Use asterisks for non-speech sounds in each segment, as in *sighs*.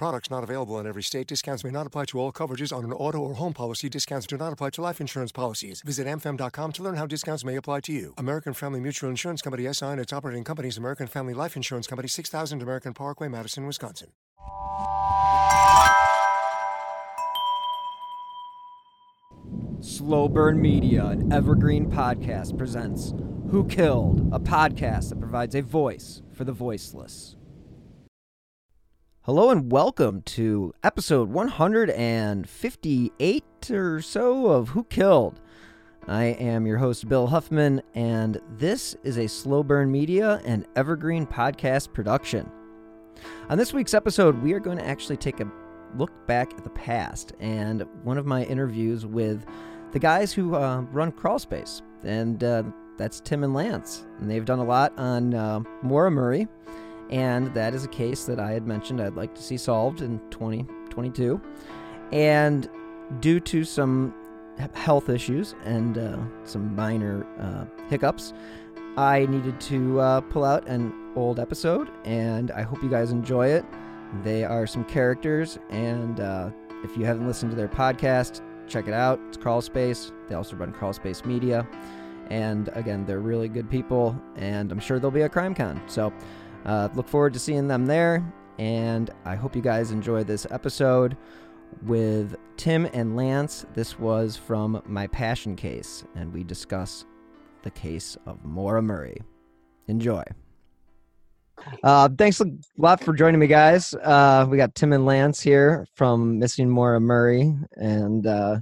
Products not available in every state. Discounts may not apply to all coverages on an auto or home policy. Discounts do not apply to life insurance policies. Visit amfam.com to learn how discounts may apply to you. American Family Mutual Insurance Company SI and its operating companies American Family Life Insurance Company 6000 American Parkway, Madison, Wisconsin. Slow Burn Media, an evergreen podcast, presents Who Killed, a podcast that provides a voice for the voiceless. Hello and welcome to episode 158 or so of Who Killed. I am your host, Bill Huffman, and this is a Slow Burn Media and Evergreen podcast production. On this week's episode, we are going to actually take a look back at the past and one of my interviews with the guys who uh, run Crawlspace, and uh, that's Tim and Lance. And they've done a lot on uh, Maura Murray, and that is a case that I had mentioned I'd like to see solved in 2022. And due to some health issues and uh, some minor uh, hiccups, I needed to uh, pull out an old episode, and I hope you guys enjoy it. They are some characters, and uh, if you haven't listened to their podcast, check it out. It's Crawl Space. They also run Crawl Space Media. And again, they're really good people, and I'm sure they'll be at CrimeCon. So uh, look forward to seeing them there. And I hope you guys enjoy this episode with Tim and Lance. This was from My Passion Case, and we discuss the case of Maura Murray. Enjoy. Uh, thanks a lot for joining me, guys. Uh, we got Tim and Lance here from Missing Maura Murray, and uh,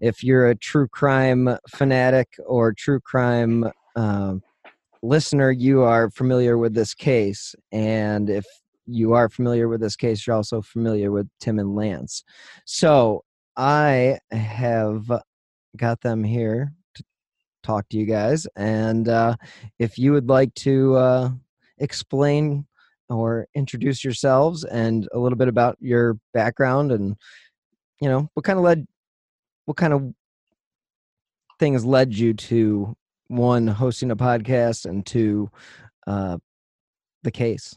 if you're a true crime fanatic or true crime uh, listener, you are familiar with this case, and if you are familiar with this case, you're also familiar with Tim and Lance. So I have got them here to talk to you guys, and uh, if you would like to uh, explain or introduce yourselves and a little bit about your background and you know what kind of led what kind of things led you to one hosting a podcast and two uh, the case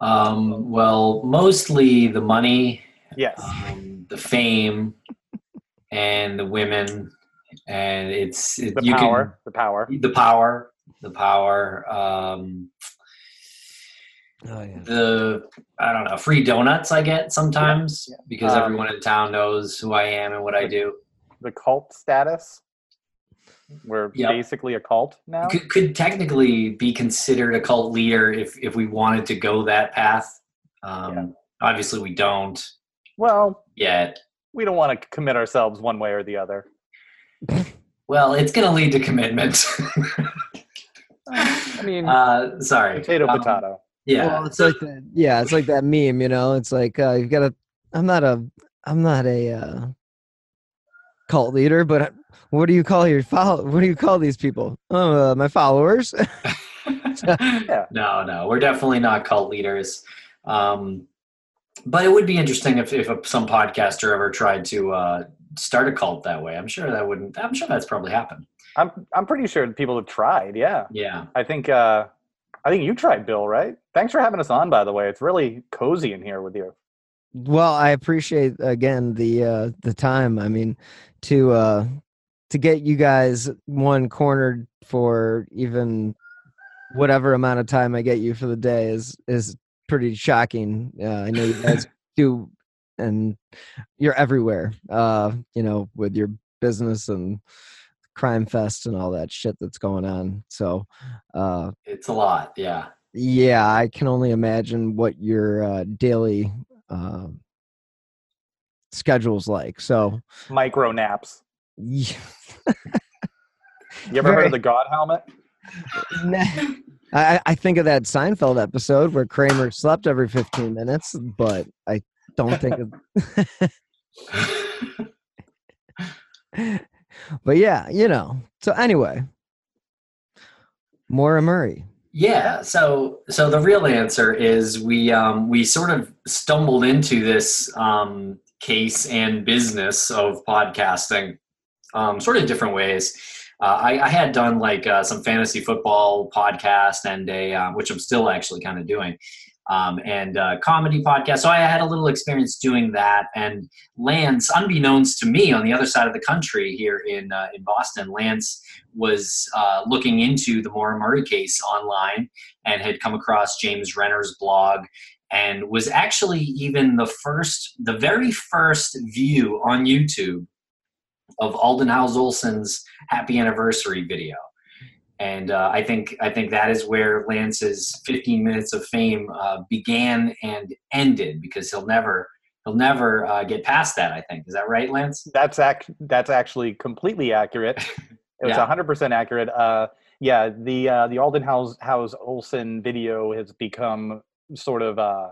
um, well mostly the money Yes. um, the fame and the women and it's it, The you power. the power. the power the power um, oh yeah the i don't know free donuts i get sometimes Yeah. because Um, everyone in town knows who i am and what i do The cult status. We're Yep. basically a cult now. could, could technically be considered a cult leader if if we wanted to go that path um, Yeah. obviously we don't Well, yet we don't want to commit ourselves one way or the other. well it's going to lead to commitment *laughs* I mean, uh, sorry potato, Um, potato. yeah well it's like that yeah it's like that meme you know it's like uh, you've got to i'm not a i'm not a uh, cult leader but I- what do you call your follow what do you call these people oh uh, my followers *laughs* *laughs* No, no, we're definitely not cult leaders. Um, but it would be interesting if, if some podcaster ever tried to uh, start a cult that way. I'm sure that wouldn't. I'm sure that's probably happened. I'm I'm pretty sure people have tried. Yeah. Yeah. I think uh I think you tried, Bill, right? Thanks for having us on, by the way. It's really cozy in here with you. well i appreciate again the uh the time i mean to uh to get you guys one cornered for even whatever amount of time i get you for the day is is pretty shocking uh, i know you guys *laughs* do and you're everywhere uh you know with your business and crime fest and all that shit that's going on so uh It's a lot. Yeah. yeah i can only imagine what your uh, daily uh, schedule's like so Micro naps. Yeah. You ever heard of the God helmet? I, I think of that Seinfeld episode where Kramer slept every 15 minutes, but I don't think of. *laughs* but yeah, you know. So anyway, Maura Murray. Yeah, so so the real answer is we um, we sort of stumbled into this um, case and business of podcasting, um, sort of different ways. Uh, I, I, had done like uh, some fantasy football podcast and a uh, which I'm still actually kind of doing, um, and uh, comedy podcast. So I had a little experience doing that. And Lance, unbeknownst to me, on the other side of the country here in uh, in Boston, Lance was uh, looking into the Maura Murray case online and had come across James Renner's blog and was actually even the first, the very first view on YouTube of Alden House Olsen's happy anniversary video and uh, I think I think that is where Lance's 15 minutes of fame uh, began and ended because he'll never he'll never uh, get past that. I think is that right, Lance? That's ac- that's actually completely accurate. *laughs* It's yeah. 100% accurate. Uh, yeah, the uh, the Alden House Howes Olsen video has become sort of uh,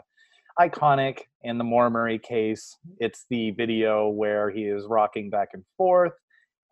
iconic in the Maura Murray case. It's the video where he is rocking back and forth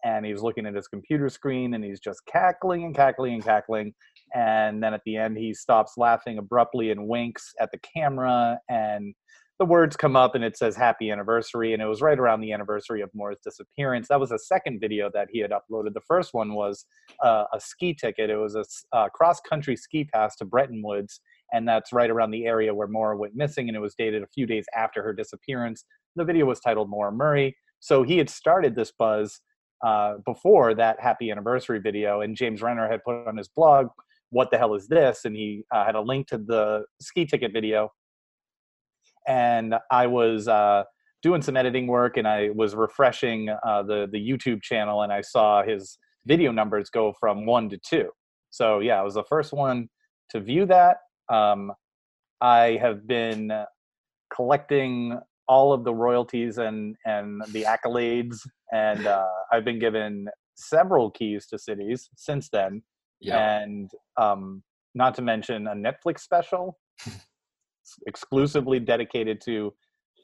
and he's looking at his computer screen and he's just cackling and cackling and cackling and then at the end he stops laughing abruptly and winks at the camera and the words come up and it says happy anniversary and it was right around the anniversary of Maura's disappearance that was the second video that he had uploaded the first one was uh, a ski ticket it was a, a cross country ski pass to Bretton Woods and that's right around the area where Maura went missing and it was dated a few days after her disappearance the video was titled Maura Murray so he had started this buzz uh, before that happy anniversary video, and James Renner had put on his blog, "What the hell is this?" and he uh, had a link to the ski ticket video. And I was uh, doing some editing work, and I was refreshing uh, the the YouTube channel, and I saw his video numbers go from one to two. So yeah, I was the first one to view that. Um, I have been collecting all of the royalties and and the accolades and uh, I've been given several keys to cities since then, yeah. and um, not to mention a Netflix special exclusively dedicated to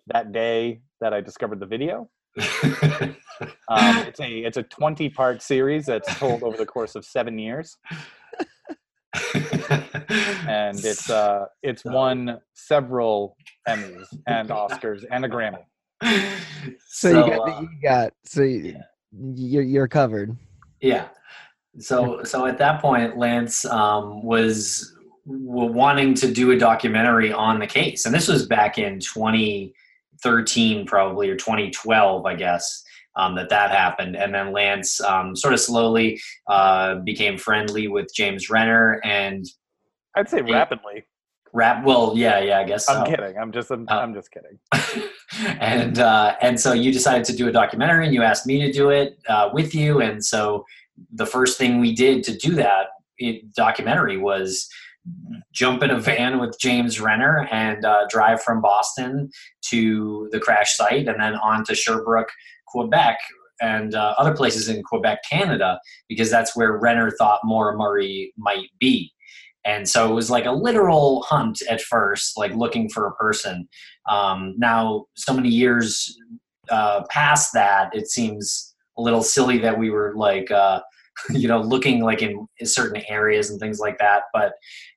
that day that I discovered the video. *laughs* um, it's a it's a twenty part series that's told over the course of seven years, *laughs* and it's uh it's won several Emmys and Oscars and a Grammy so, so, you got uh, you got so you, yeah. you're you're covered. Yeah. So so at that point, Lance um, was wanting to do a documentary on the case, and this was back in 2013, probably or 2012, I guess. Um, that that happened, and then Lance um, sort of slowly uh, became friendly with James Renner, and I'd say rapidly. Rap. Well, yeah, yeah. I guess. I'm so. kidding. I'm just. I'm, uh, I'm just kidding. *laughs* and uh, and so you decided to do a documentary, and you asked me to do it uh, with you. And so the first thing we did to do that documentary was jump in a van with James Renner and uh, drive from Boston to the crash site, and then on to Sherbrooke, Quebec, and uh, other places in Quebec, Canada, because that's where Renner thought Maura Murray might be. And so it was like a literal hunt at first like looking for a person. Um, now so many years uh, past that it seems a little silly that we were like uh, *laughs* you know looking like in, in certain areas and things like that but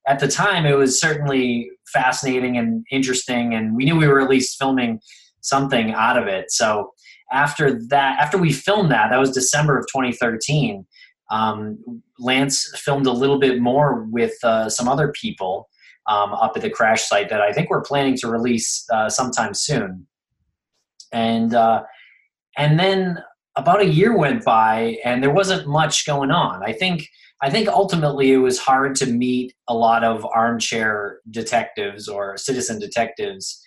at the time it was certainly fascinating and interesting and we knew we were at least filming something out of it so after that after we filmed that that was december of 2013 um, Lance filmed a little bit more with uh, some other people um, up at the crash site that I think we're planning to release uh, sometime soon. And uh, and then about a year went by, and there wasn't much going on. I think I think ultimately it was hard to meet a lot of armchair detectives or citizen detectives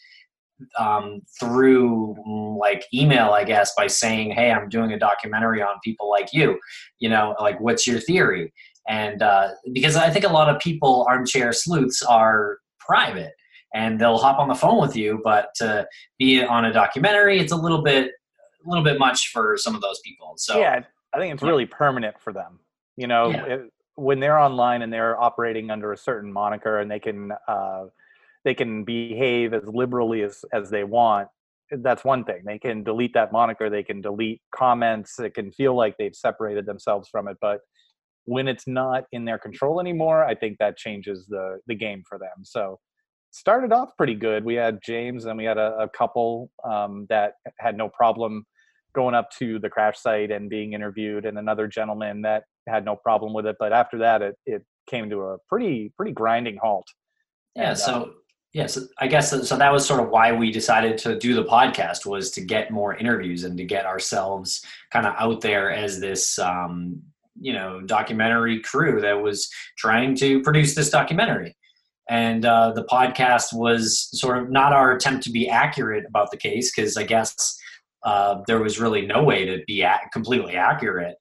um, through mm, like email, I guess, by saying, "Hey, I'm doing a documentary on people like you. You know, like what's your theory?" And uh, because I think a lot of people, armchair sleuths, are private and they'll hop on the phone with you, but to be on a documentary, it's a little bit, a little bit much for some of those people. So yeah, I think it's really permanent for them. You know, yeah. it, when they're online and they're operating under a certain moniker and they can. Uh, they can behave as liberally as, as they want that's one thing they can delete that moniker they can delete comments it can feel like they've separated themselves from it but when it's not in their control anymore, I think that changes the the game for them. So started off pretty good. We had James and we had a, a couple um, that had no problem going up to the crash site and being interviewed, and another gentleman that had no problem with it. But after that, it it came to a pretty pretty grinding halt. Yeah. And, so. Uh, Yes, I guess so. That was sort of why we decided to do the podcast was to get more interviews and to get ourselves kind of out there as this, um, you know, documentary crew that was trying to produce this documentary. And uh, the podcast was sort of not our attempt to be accurate about the case because I guess uh, there was really no way to be completely accurate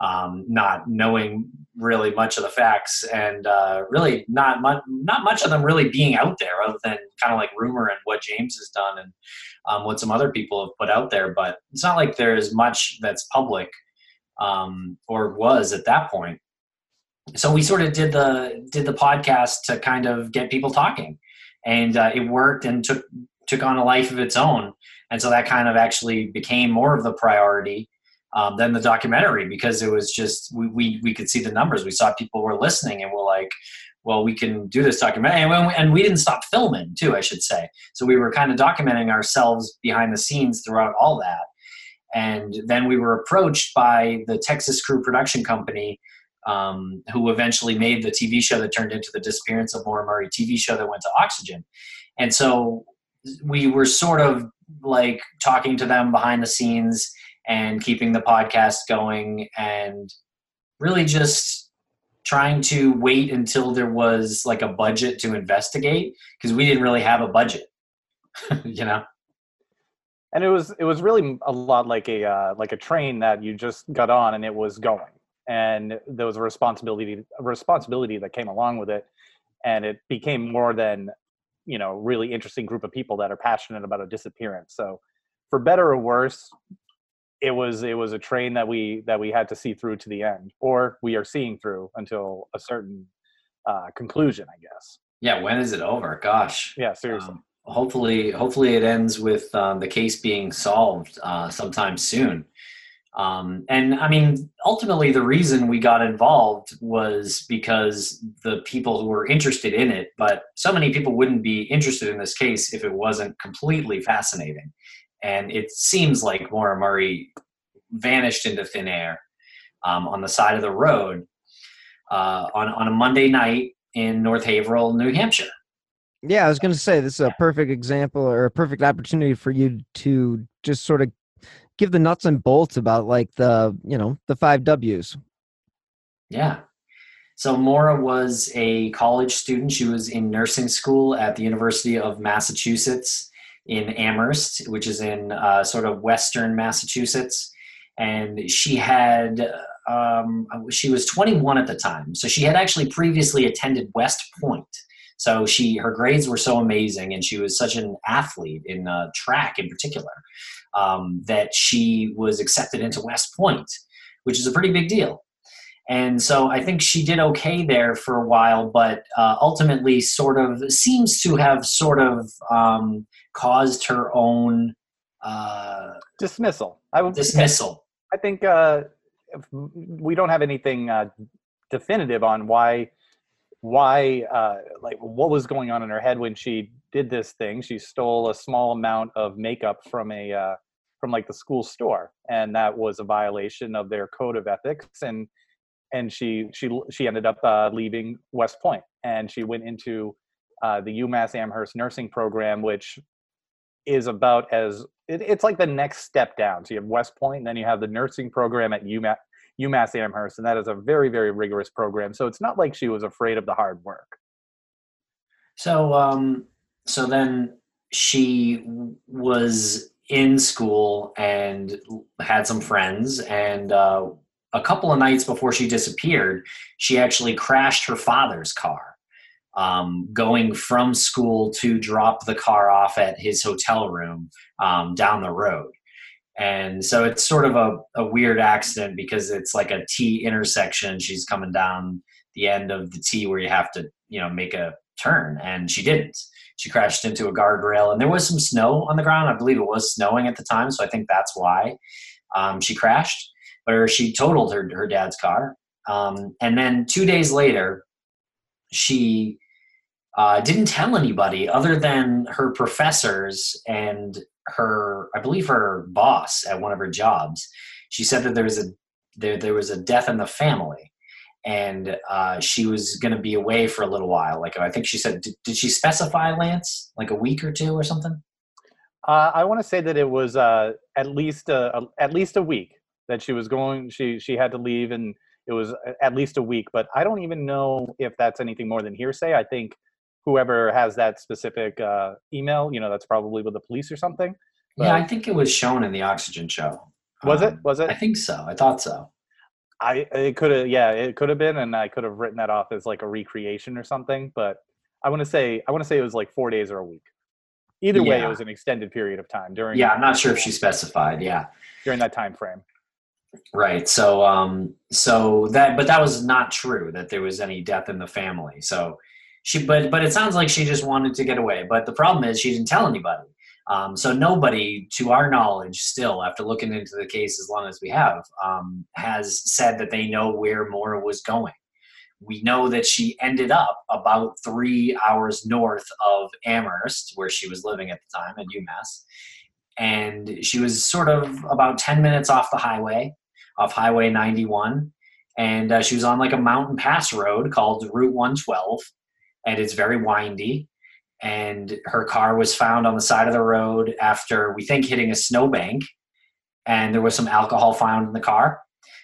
um, not knowing really much of the facts and uh, really not much, not much of them really being out there other than kind of like rumor and what James has done and um, what some other people have put out there. But it's not like there's much that's public um, or was at that point. So we sort of did the did the podcast to kind of get people talking, and uh, it worked and took took on a life of its own. And so that kind of actually became more of the priority um, than the documentary because it was just we, we we could see the numbers. We saw people were listening, and we're like, well, we can do this documentary, and we, and we didn't stop filming too, I should say. So we were kind of documenting ourselves behind the scenes throughout all that. And then we were approached by the Texas Crew Production Company, um, who eventually made the TV show that turned into the Disappearance of Maura Murray TV show that went to Oxygen. And so we were sort of like talking to them behind the scenes and keeping the podcast going and really just trying to wait until there was like a budget to investigate because we didn't really have a budget *laughs* you know and it was it was really a lot like a uh, like a train that you just got on and it was going and there was a responsibility a responsibility that came along with it. And it became more than you know really interesting group of people that are passionate about a disappearance. So for better or worse it was it was a train that we that we had to see through to the end or we are seeing through until a certain uh, conclusion i guess. Yeah when is it over? Gosh. Yeah seriously. Um, hopefully hopefully it ends with um, the case being solved uh, sometime soon um, and i mean ultimately the reason we got involved was because the people who were interested in it but so many people wouldn't be interested in this case if it wasn't completely fascinating and it seems like Maura Murray vanished into thin air um, on the side of the road uh, on on a Monday night in North Haverhill, New Hampshire. Yeah, I was going to say this is a perfect example or a perfect opportunity for you to just sort of give the nuts and bolts about like the you know the five W's. Yeah. So Maura was a college student. She was in nursing school at the University of Massachusetts in Amherst, which is in uh, sort of western Massachusetts. And she had, um, she was 21 at the time. So she had actually previously attended West Point. So she, her grades were so amazing, and she was such an athlete in uh, track in particular, um, that she was accepted into West Point, which is a pretty big deal. And so I think she did okay there for a while, but uh, ultimately sort of seems to have sort of um, caused her own uh, dismissal. I would dismissal. I think uh, we don't have anything uh, definitive on why why uh, like what was going on in her head when she did this thing. She stole a small amount of makeup from a uh, from like the school store, and that was a violation of their code of ethics. And and she she she ended up uh, leaving West Point, and she went into uh, the UMass Amherst nursing program, which is about as it, it's like the next step down. So you have West Point, and then you have the nursing program at UMass, UMass Amherst, and that is a very very rigorous program. So it's not like she was afraid of the hard work. So um, so then she was in school and had some friends and uh, a couple of nights before she disappeared she actually crashed her father's car um, going from school to drop the car off at his hotel room um, down the road. And so it's sort of a, a weird accident because it's like a T intersection. She's coming down the end of the T where you have to, you know, make a turn, and she didn't. She crashed into a guardrail, and there was some snow on the ground. I believe it was snowing at the time, so I think that's why um, she crashed. Or she totaled her her dad's car, Um, and then two days later, she uh, didn't tell anybody other than her professors and her, I believe, her boss at one of her jobs. She said that there was a there there was a death in the family, and uh, she was going to be away for a little while. Like I think she said, did, did she specify Lance like a week or two or something? Uh, I want to say that it was uh, at least a, a, at least a week that she was going. She she had to leave, and it was at least a week. But I don't even know if that's anything more than hearsay. I think whoever has that specific uh, email, you know, that's probably with the police or something. But yeah, I think it was shown in the Oxygen show. Was um, it? Was it? I think so. I thought so. I it could have yeah it could have been and I could have written that off as like a recreation or something but I want to say I want to say it was like four days or a week either yeah. way it was an extended period of time during yeah i'm not sure if she specified yeah during that time frame right so um so that but that was not true that there was any death in the family so she but but it sounds like she just wanted to get away but the problem is she didn't tell anybody um, so nobody to our knowledge still after looking into the case as long as we have um, has said that they know where Maura was going we know that she ended up about three hours north of Amherst, where she was living at the time at UMass. And she was sort of about 10 minutes off the highway, off Highway 91. And uh, she was on like a mountain pass road called Route 112. And it's very windy. And her car was found on the side of the road after, we think, hitting a snowbank. And there was some alcohol found in the car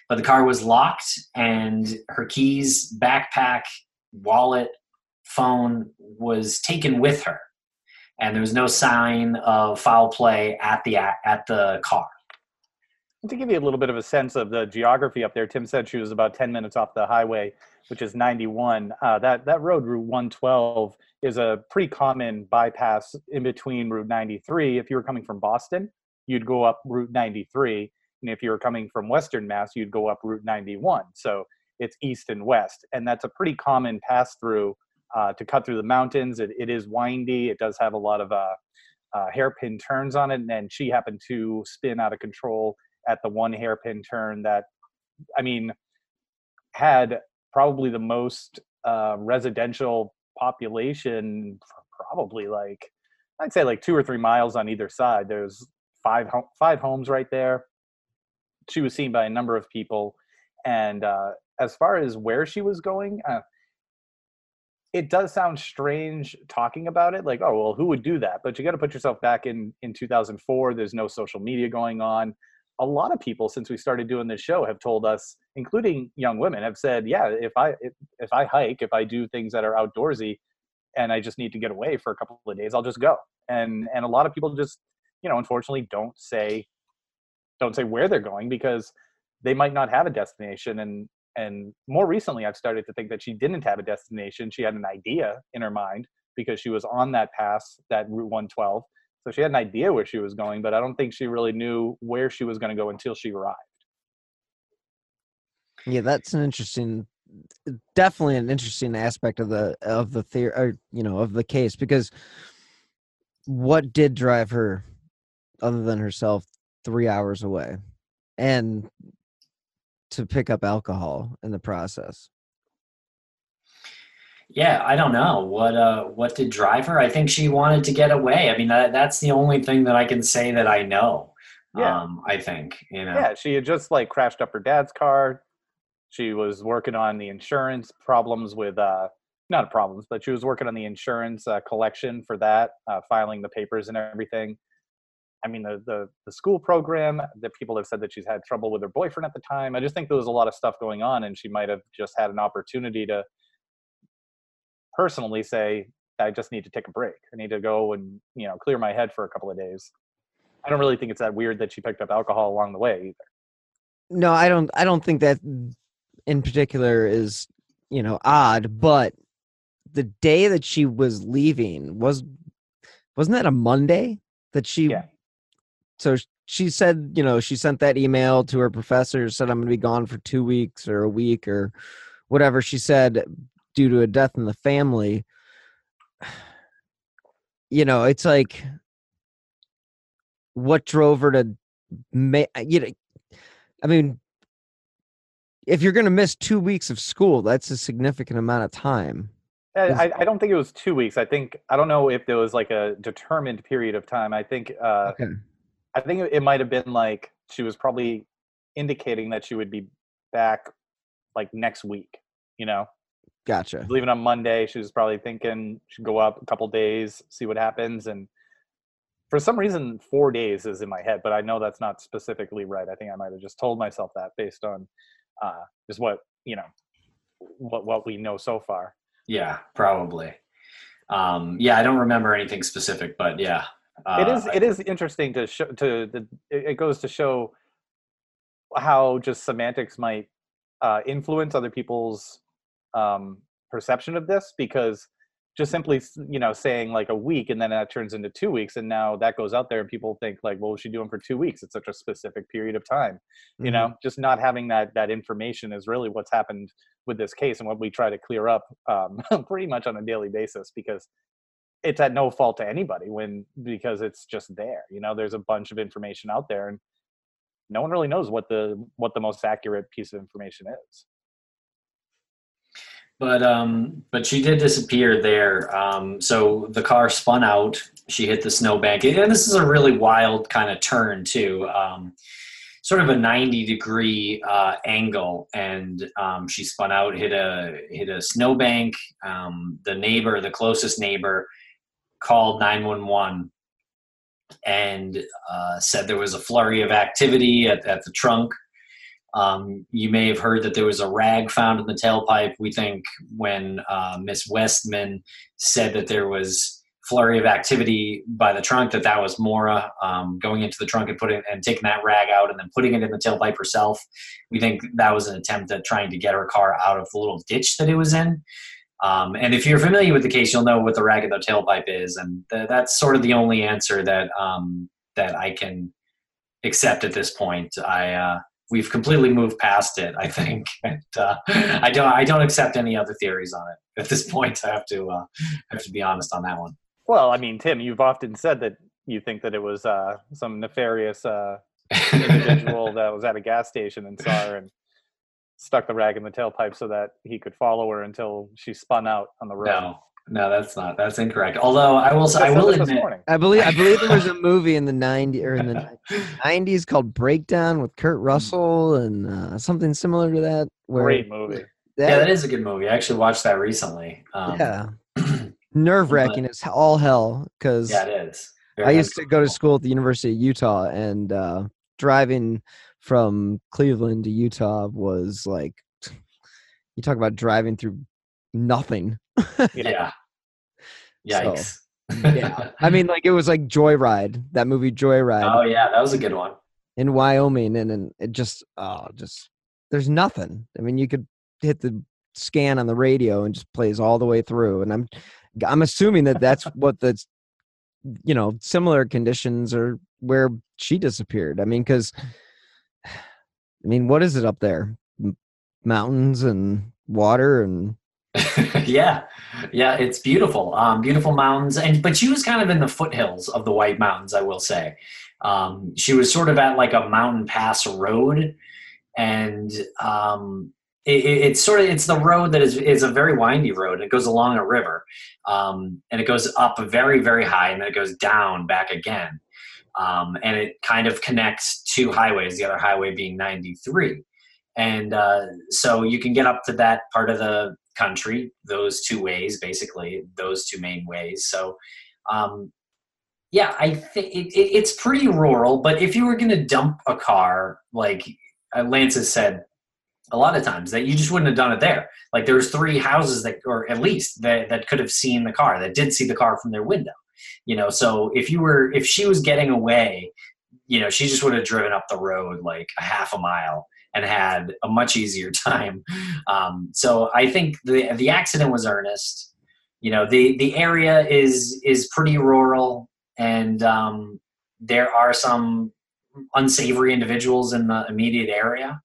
but the car was locked and her keys, backpack, wallet, phone was taken with her. And there was no sign of foul play at the at the car. To give you a little bit of a sense of the geography up there, Tim said she was about 10 minutes off the highway, which is 91. Uh, that, that road, Route 112, is a pretty common bypass in between Route 93. If you were coming from Boston, you'd go up Route 93 and if you were coming from Western Mass, you'd go up Route 91. So it's east and west. And that's a pretty common pass through uh, to cut through the mountains. It, it is windy. It does have a lot of uh, uh, hairpin turns on it. And then she happened to spin out of control at the one hairpin turn that, I mean, had probably the most uh, residential population, probably like, I'd say like two or three miles on either side. There's five, five homes right there she was seen by a number of people. And uh, as far as where she was going, uh, it does sound strange talking about it. Like, oh well, who would do that? But you got to put yourself back in in 2004. There's no social media going on. A lot of people since we started doing this show have told us, including young women, have said, yeah, if I if, I hike, if I do things that are outdoorsy, and I just need to get away for a couple of days, I'll just go. And and a lot of people just, you know, unfortunately don't say don't say where they're going because they might not have a destination and and more recently i've started to think that she didn't have a destination she had an idea in her mind because she was on that pass that route 112 so she had an idea where she was going but i don't think she really knew where she was going to go until she arrived. Yeah that's an interesting definitely an interesting aspect of the of the theory or you know of the case because what did drive her other than herself three hours away and to pick up alcohol in the process yeah i don't know. What uh what did drive her? I think she wanted to get away. I mean that, that's the only thing that i can say that i know yeah. um i think you know. Yeah she had just like crashed up her dad's car. She was working on the insurance problems with uh not problems but she was working on the insurance uh, collection for that uh, filing the papers and everything. I mean, the, the, the school program that people have said that she's had trouble with her boyfriend at the time. I just think there was a lot of stuff going on, and she might have just had an opportunity to personally say, "I just need to take a break. I need to go and you know clear my head for a couple of days." I don't really think it's that weird that she picked up alcohol along the way either. No, I don't. I don't think that in particular is you know odd, but the day that she was leaving was wasn't that a Monday that she yeah so she said, you know, she sent that email to her professor, said I'm going to be gone for two weeks or a week or whatever she said due to a death in the family. You know, it's like what drove her to make, you know, I mean, if you're going to miss two weeks of school, that's a significant amount of time. I, I don't think it was two weeks. I think I don't know if there was like a determined period of time. I think uh, Okay. I think it- it might have been like she was probably indicating that she would be back like next week. You know, Gotcha. leaving on Monday. She was probably thinking she'd go up a couple days, see what happens, and for some reason, four days is in my head, but I know that's not specifically right. I think I might have just told myself that based on uh, just what you know, what what we know so far. Yeah, probably. Um, yeah, I don't remember anything specific, but yeah. Uh, it is it is interesting to show to the it it goes to show how just semantics might uh, influence other people's um, perception of this because just simply you know saying like a week and then that turns into two weeks and now that goes out there and people think like well what's she doing for two weeks it's such a specific period of time you Mhm. know just not having that that information is really what's happened with this case and what we try to clear up um, *laughs* pretty much on a daily basis because it's at no fault to anybody when because it's just there you know there's a bunch of information out there and no one really knows what the what the most accurate piece of information is but um, but she did disappear there. Um, so the car spun out. She hit the snowbank, and this is a really wild kind of turn too. Um, sort of a 90 degree uh, angle, and um, she spun out, hit a hit a snowbank. Um, the neighbor, the closest neighbor, called 911 and uh, said there was a flurry of activity at, at the trunk. Um, you may have heard that there was a rag found in the tailpipe. We think when uh, Miss Westman said that there was flurry of activity by the trunk, that that was Maura um, going into the trunk and putting and taking that rag out and then putting it in the tailpipe herself. We think that was an attempt at trying to get her car out of the little ditch that it was in. Um, and if you're familiar with the case, you'll know what the rag in the tailpipe is, and th- that's sort of the only answer that um, that I can accept at this point. I uh, we've completely moved past it. I think, *laughs* and, uh, I don't I don't accept any other theories on it at this *laughs* point. I have to uh, have to be honest on that one. well i mean tim you've often said that you think that it was uh, some nefarious uh, individual *laughs* that was at a gas station and saw her and stuck the rag in the tailpipe so that he could follow her until she spun out on the road. no, no, that's not that's incorrect. Although I will say, I will this this admit. I believe I believe there was a *laughs* movie in the 90s or in the *laughs* 90s called Breakdown with Kurt Russell and uh, something similar to that. Where Great movie. that- Yeah, that is a good movie. I actually watched that recently. Um, yeah, *clears throat* nerve wracking It's all hell. Because yeah, it is. I used to go to school at the University of Utah, and uh, driving from Cleveland to Utah was like you talk about driving through nothing. *laughs* Yeah. So, Yikes. yeah. I mean, like it was like Joyride, that movie Joyride oh yeah, that was a good one. in Wyoming, and, and it just oh, just there's nothing. I mean, you could hit the scan on the radio and just plays all the way through, and I'm I'm assuming that that's *laughs* what the you know similar conditions are where she disappeared. I mean, because I mean, what is it up there? Mountains and water and *laughs* yeah, yeah, it's beautiful. Um, beautiful mountains, and but she was kind of in the foothills of the White Mountains, I will say. Um, she was sort of at like a mountain pass road, and um, it, it- it's sort of it's the road that is is a very windy road. It goes along a river, um, and it goes up very very high, and then it goes down back again, um, and it kind of connects two highways. The other highway being ninety three, and uh, so you can get up to that part of the country those two ways basically those two main ways. So um, yeah i think it, it, it's pretty rural but if you were going to dump a car like uh, lance has said a lot of times that you just wouldn't have done it there. Like there's three houses that or at least that, that could have seen the car that did see the car from their window you know? So if you were if she was getting away you know she just would have driven up the road like a half a mile and had a much easier *laughs* time. Um, so I think the the accident was earnest. You know, the the area is is pretty rural, and um, there are some unsavory individuals in the immediate area.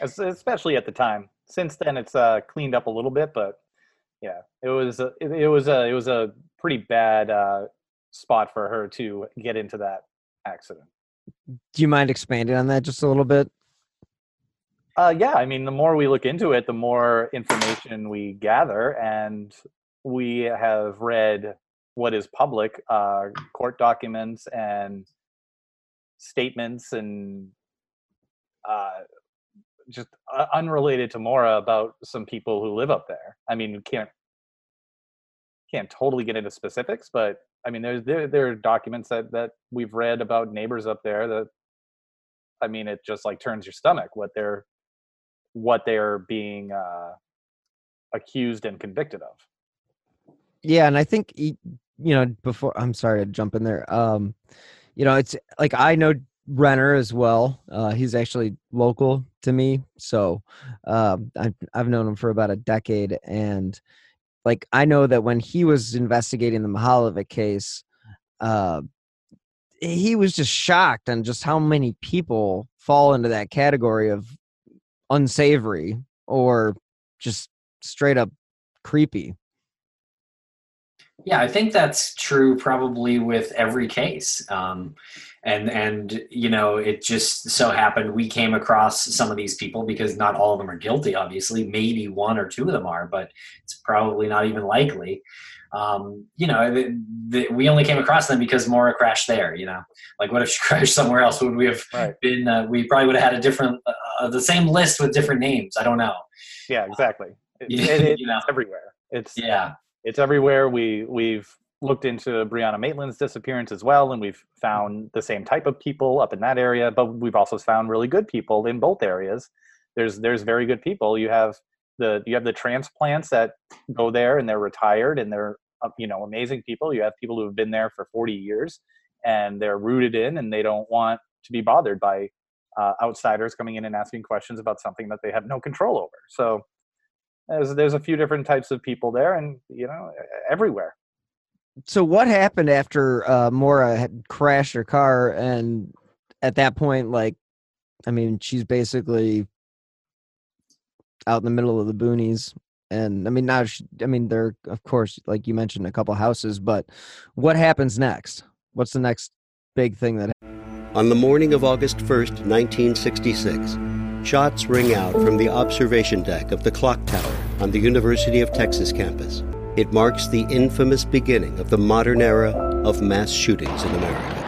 Especially at the time. Since then, it's uh, cleaned up a little bit, but yeah, it was a, it, it was a it was a pretty bad uh, spot for her to get into that accident. do you mind expanding on that just a little bit? Uh, yeah, I mean, the more we look into it, the more information we gather, and we have read what is public uh, court documents and statements and uh, just uh, unrelated to Maura about some people who live up there. I mean, we can't can't totally get into specifics, but I mean, there's there there are documents that that we've read about neighbors up there that, I mean, it just like turns your stomach what they're what they're being uh, accused and convicted of. Yeah, and I think you know before I'm sorry to jump in there. Um, you know, it's like I know Renner as well. Uh, he's actually local to me, so um, I've I've known him for about a decade, and like I know that when he was investigating the Mihaljevic case, uh, he was just shocked on just how many people fall into that category of unsavory or just straight up creepy. Yeah, I think that's true probably with every case. Um, and and you know it just so happened we came across some of these people because not all of them are guilty obviously maybe one or two of them are but it's probably not even likely um, you know the, the, we only came across them because Maura crashed there you know like what if she *laughs* crashed somewhere else would we have right. been uh, we probably would have had a different uh, uh the same list with different names i don't know yeah exactly it, *laughs* it, it, you know? it's everywhere it's yeah it's everywhere we we've looked into Brianna Maitland's disappearance as well, and we've found the same type of people up in that area. But we've also found really good people in both areas. There's there's very good people. You have the you have the transplants that go there and they're retired and they're uh, you know amazing people. You have people who have been there for 40 years and they're rooted in and they don't want to be bothered by uh, outsiders coming in and asking questions about something that they have no control over. So there's there's a few different types of people there and you know everywhere so what happened after uh, Maura had crashed her car, and at that point, like, I mean, she's basically out in the middle of the boonies, and I mean, now, I mean, there, of course, like you mentioned, a couple houses, but what happens next? What's the next big thing that? On the morning of August first, 1966, shots ring out from the observation deck of the clock tower on the University of Texas campus. It marks the infamous beginning of the modern era of mass shootings in America.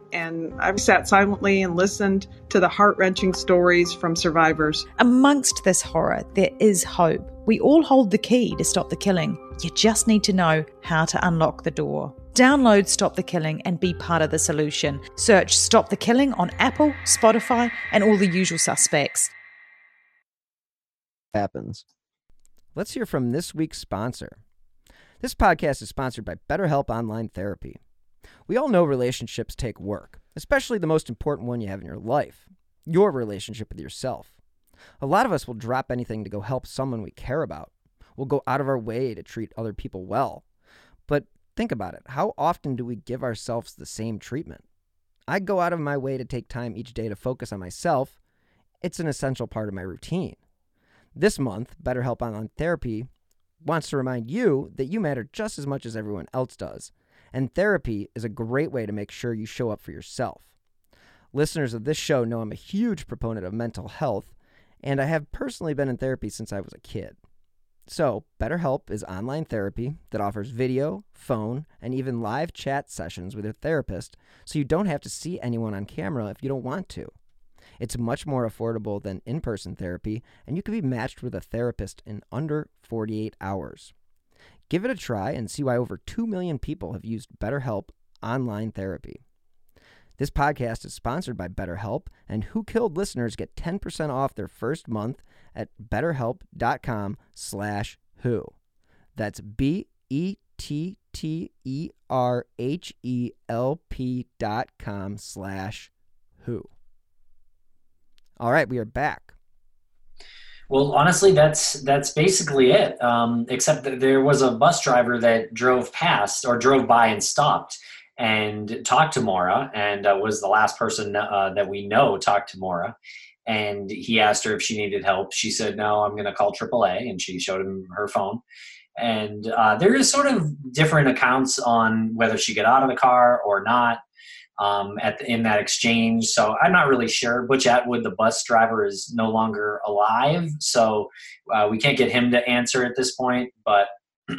and I've sat silently and listened to the heart wrenching stories from survivors. Amongst this horror, there is hope. We all hold the key to stop the killing. You just need to know how to unlock the door. Download Stop the Killing and be part of the solution. Search Stop the Killing on Apple, Spotify, and all the usual suspects. Happens. Let's hear from this week's sponsor. This podcast is sponsored by BetterHelp Online Therapy. We all know relationships take work, especially the most important one you have in your life your relationship with yourself. A lot of us will drop anything to go help someone we care about. We'll go out of our way to treat other people well. But think about it how often do we give ourselves the same treatment? I go out of my way to take time each day to focus on myself. It's an essential part of my routine. This month, BetterHelp Online Therapy wants to remind you that you matter just as much as everyone else does and therapy is a great way to make sure you show up for yourself. Listeners of this show know I'm a huge proponent of mental health, and I have personally been in therapy since I was a kid. So, BetterHelp is online therapy that offers video, phone, and even live chat sessions with your therapist, so you don't have to see anyone on camera if you don't want to. It's much more affordable than in person therapy, and you can be matched with a therapist in under 48 hours. Give it a try and see why over 2 million people have used BetterHelp online therapy. This podcast is sponsored by BetterHelp, and Who Killed listeners get 10% off their first month at betterhelp.com slash who. That's B-E-T-T-E-R-H-E-L-P dot com slash who. All right, we are back. Well, honestly, that's that's basically it. Um, except that there was a bus driver that drove past or drove by and stopped and talked to Maura, and uh, was the last person uh, that we know talked to Maura. And he asked her if she needed help. She said, "No, I'm going to call AAA," and she showed him her phone. And uh, there is sort of different accounts on whether she got out of the car or not um, at the, in that exchange. So I'm not really sure. Butch Atwood, the bus driver, is no longer alive, so uh, we can't get him to answer at this point. But *clears throat*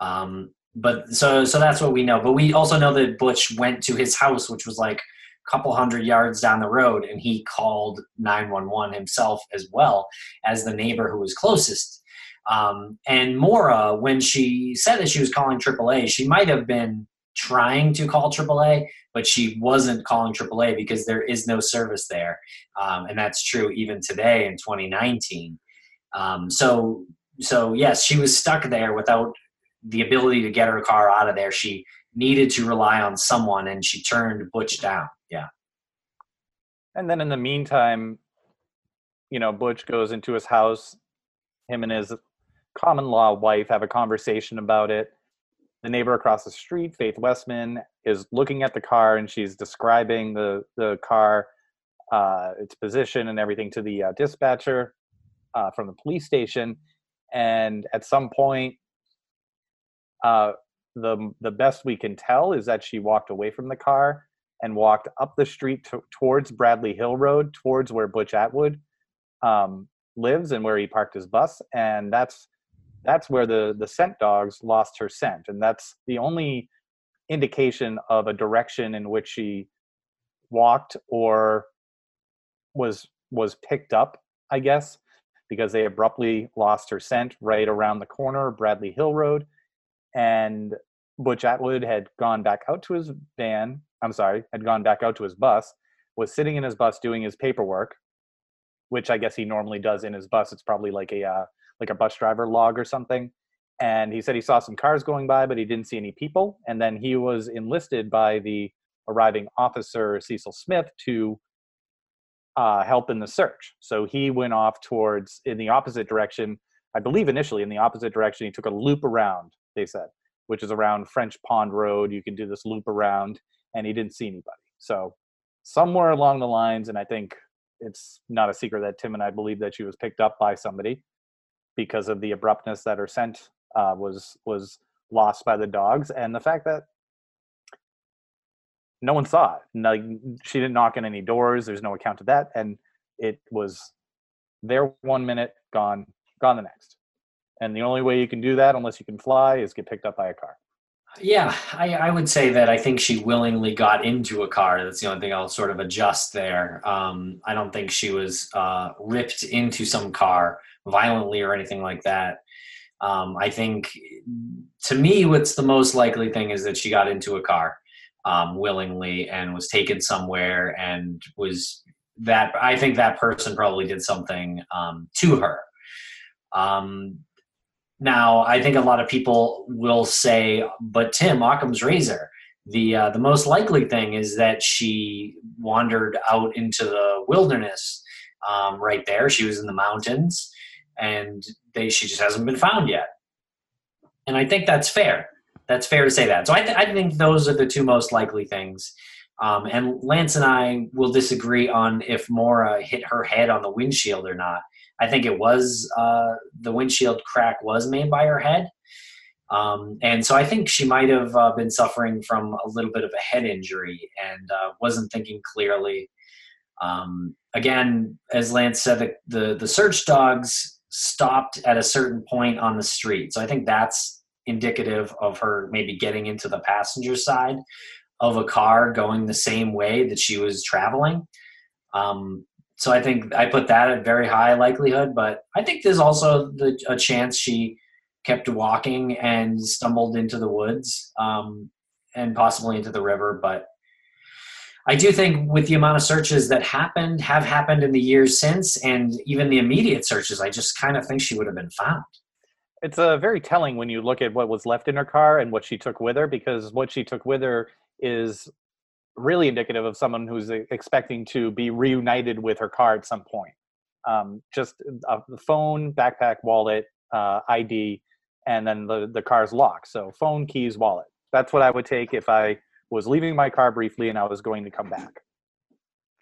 um, but so so that's what we know. But we also know that Butch went to his house, which was like a couple hundred yards down the road, and he called 911 himself as well as the neighbor who was closest. Um, and Maura, when she said that she was calling AAA, she might have been trying to call AAA, but she wasn't calling AAA because there is no service there, um, and that's true even today in 2019. Um, so, so yes, she was stuck there without the ability to get her car out of there. She needed to rely on someone, and she turned Butch down. Yeah. And then in the meantime, you know, Butch goes into his house. Him and his common law wife have a conversation about it the neighbor across the street, Faith Westman, is looking at the car and she's describing the the car, uh, its position and everything to the uh, dispatcher uh, from the police station. And at some point, uh, the the best we can tell is that she walked away from the car and walked up the street to, towards Bradley Hill Road, towards where Butch Atwood um, lives and where he parked his bus. And that's that's where the the scent dogs lost her scent and that's the only indication of a direction in which she walked or was was picked up i guess because they abruptly lost her scent right around the corner bradley hill road and butch atwood had gone back out to his van i'm sorry had gone back out to his bus was sitting in his bus doing his paperwork which i guess he normally does in his bus it's probably like a uh, like a bus driver log or something. And he said he saw some cars going by, but he didn't see any people. And then he was enlisted by the arriving officer, Cecil Smith, to uh, help in the search. So he went off towards in the opposite direction. I believe initially in the opposite direction. He took a loop around, they said, which is around French Pond Road. You can do this loop around, and he didn't see anybody. So somewhere along the lines, and I think it's not a secret that Tim and I believe that she was picked up by somebody because of the abruptness that her scent uh, was was lost by the dogs and the fact that no one saw it. No, she didn't knock on any doors. There's no account of that, and it was there one minute, gone, gone the next. And the only way you can do that, unless you can fly, is get picked up by a car. Yeah, I, I would say that I think she willingly got into a car. That's the only thing I'll sort of adjust there. Um, I don't think she was uh, ripped into some car violently or anything like that. Um, I think, to me, what's the most likely thing is that she got into a car um, willingly and was taken somewhere and was that. I think that person probably did something um, to her. Um, now, I think a lot of people will say, "But Tim, Occam's razor." The uh, the most likely thing is that she wandered out into the wilderness um, right there. She was in the mountains and they she just hasn't been found yet. And I think that's fair. That's fair to say that. So I, th- I think those are the two most likely things. Um, and Lance and I will disagree on if Maura hit her head on the windshield or not. I think it was uh, the windshield crack was made by her head. Um, and so I think she might have uh, been suffering from a little bit of a head injury and uh, wasn't thinking clearly. Um, again, as Lance said, the, the, the search dogs stopped at a certain point on the street. So I think that's indicative of her maybe getting into the passenger side of a car going the same way that she was traveling. Um, so I think I put that at very high likelihood, but I think there's also the, a chance she kept walking and stumbled into the woods um, and possibly into the river. But I do think with the amount of searches that happened, have happened in the years since, and even the immediate searches, I just kind of think she would have been found. It's uh, very telling when you look at what was left in her car and what she took with her, because what she took with her is really indicative of someone who's expecting to be reunited with her car at some point. Um, just uh, the phone, backpack, wallet, uh, ID, and then the the car's locked. So phone, keys, wallet. That's what I would take if I was leaving my car briefly and I was going to come back.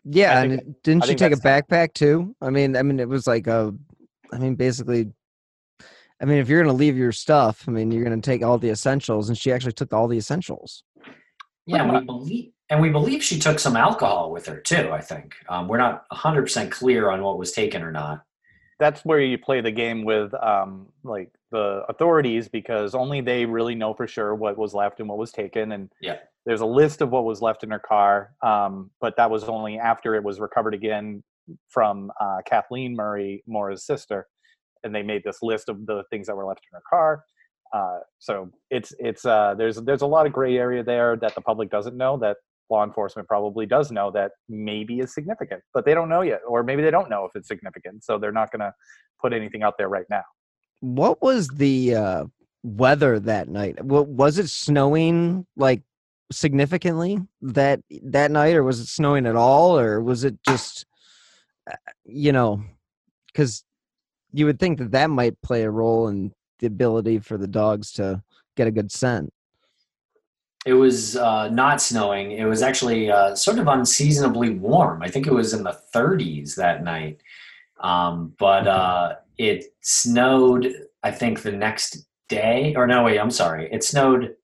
Yeah, I and didn't I she take a backpack too? I mean, I mean, it was like a, I mean, basically, I mean, if you're gonna leave your stuff, I mean, you're gonna take all the essentials, and she actually took all the essentials. Yeah, and we believe and we believe she took some alcohol with her too. I think um, we're not 100 percent clear on what was taken or not. that's where you play the game with um, like the authorities because only they really know for sure what was left and what was taken and Yeah. there's a list of what was left in her car um, but that was only after it was recovered again from uh, kathleen murray Maura's sister and they made this list of the things that were left in her car uh, so it's it's uh, there's there's a lot of gray area there that the public doesn't know that law enforcement probably does know that maybe is significant but they don't know yet or maybe they don't know if it's significant so they're not going to put anything out there right now What was the uh, weather that night? Was it snowing like significantly that that night, or was it snowing at all, or was it just, uh, you know, because you would think that that might play a role in the ability for the dogs to get a good scent. It was uh, not snowing. It was actually uh, sort of unseasonably warm. I think it was in the 30s that night. Um, but uh, it snowed, I think, the next day. Or no, wait, I'm sorry. It snowed.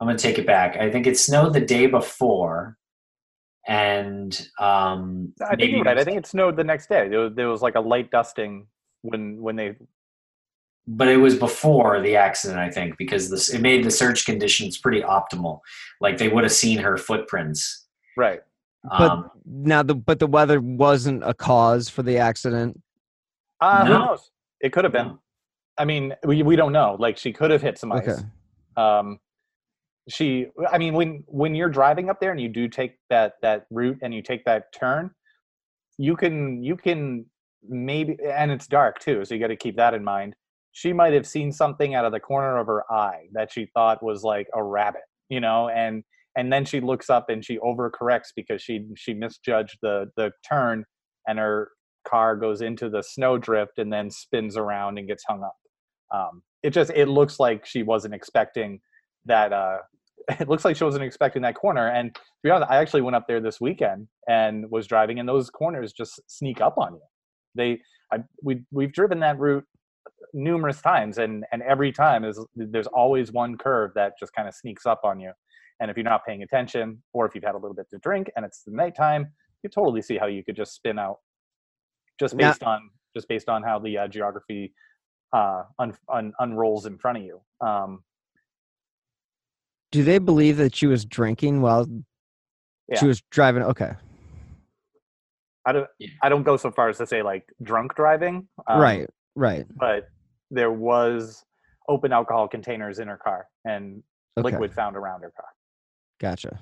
I'm going to take it back. I think it snowed the day before. And um, i think you're right i think it snowed the next day there was, there was like a light dusting when when they but it was before the accident, I think, because this it made the search conditions pretty optimal. Like they would have seen her footprints. right But Um, now the but the weather wasn't a cause for the accident. uh, who knows it could have been no. i mean we, we don't know like she could have hit some ice Okay. um she i mean when when you're driving up there and you do take that that route and you take that turn you can you can maybe and it's dark too so you got to keep that in mind she might have seen something out of the corner of her eye that she thought was like a rabbit you know and and then she looks up and she overcorrects because she she misjudged the the turn and her car goes into the snowdrift and then spins around and gets hung up. Um, it just it looks like she wasn't expecting that uh *laughs* it looks like she wasn't expecting that corner. And to be honest i actually went up there this weekend and was driving and those corners just sneak up on you. They I, we we've driven that route numerous times and and every time is there's always one curve that just kind of sneaks up on you and if you're not paying attention or if you've had a little bit to drink and it's the nighttime you totally see how you could just spin out just Now- based on just based on how the uh, geography uh un, un, unrolls in front of you um Do they believe that she was drinking while Yeah. she was driving? Okay, I don't I don't go so far as to say like drunk driving. um, right, right. But there was open alcohol containers in her car and Okay, liquid found around her car. gotcha.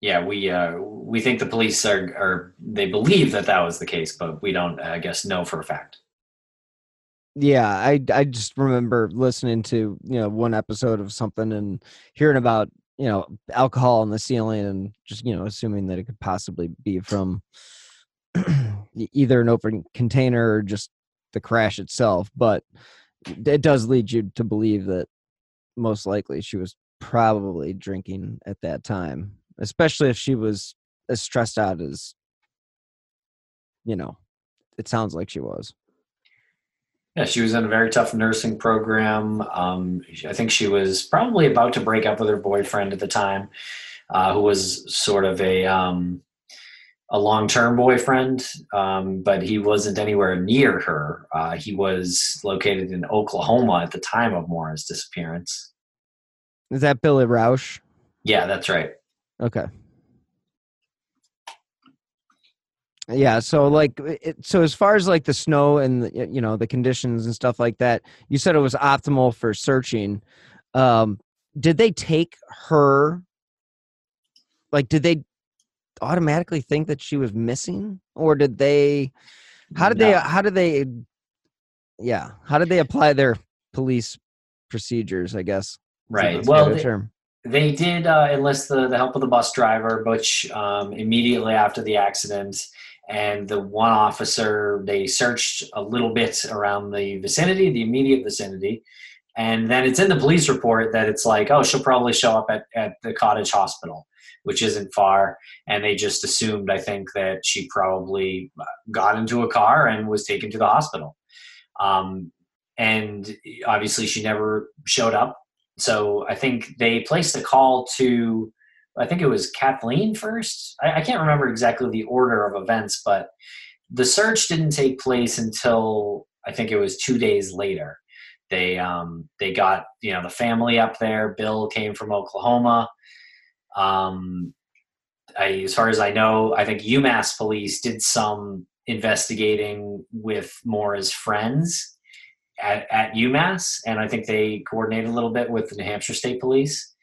yeah, we uh, we think the police are, are they believe that that was the case, but we don't, I guess, know for a fact. Yeah, I I just remember listening to you know one episode of something and hearing about you know alcohol in the ceiling and just you know assuming that it could possibly be from *clears throat* either an open container or just the crash itself. But it does lead you to believe that most likely she was probably drinking at that time, especially if she was as stressed out as you know it sounds like she was. Yeah, she was in a very tough nursing program. Um, I think she was probably about to break up with her boyfriend at the time, uh, who was sort of a um, a long term boyfriend, um, but he wasn't anywhere near her. Uh, he was located in Oklahoma at the time of Maura's disappearance. Is that Billy Rausch? Yeah, that's right. Okay. Yeah, so like it, so as far as like the snow and the, you know the conditions and stuff like that, you said it was optimal for searching. Um did they take her like did they automatically think that she was missing or did they how did they how did they yeah, how did they apply their police procedures, I guess? Right. Well, they-. They did uh, enlist the, the help of the bus driver, Butch, um, immediately after the accident. and the one officer they searched a little bit around the vicinity, the immediate vicinity, and then it's in the police report that it's like, oh, she'll probably show up at, at the cottage hospital, which isn't far. And they just assumed, I think, that she probably got into a car and was taken to the hospital. Um, and obviously, she never showed up. So I think they placed a call to, I think it was Kathleen first. I, I can't remember exactly the order of events, but the search didn't take place until I think it was two days later. They um, they got you know the family up there. Bill came from Oklahoma. Um, I, as far as I know, I think UMass police did some investigating with Maura's friends at, at UMass, and I think they coordinated a little bit with the New Hampshire State Police.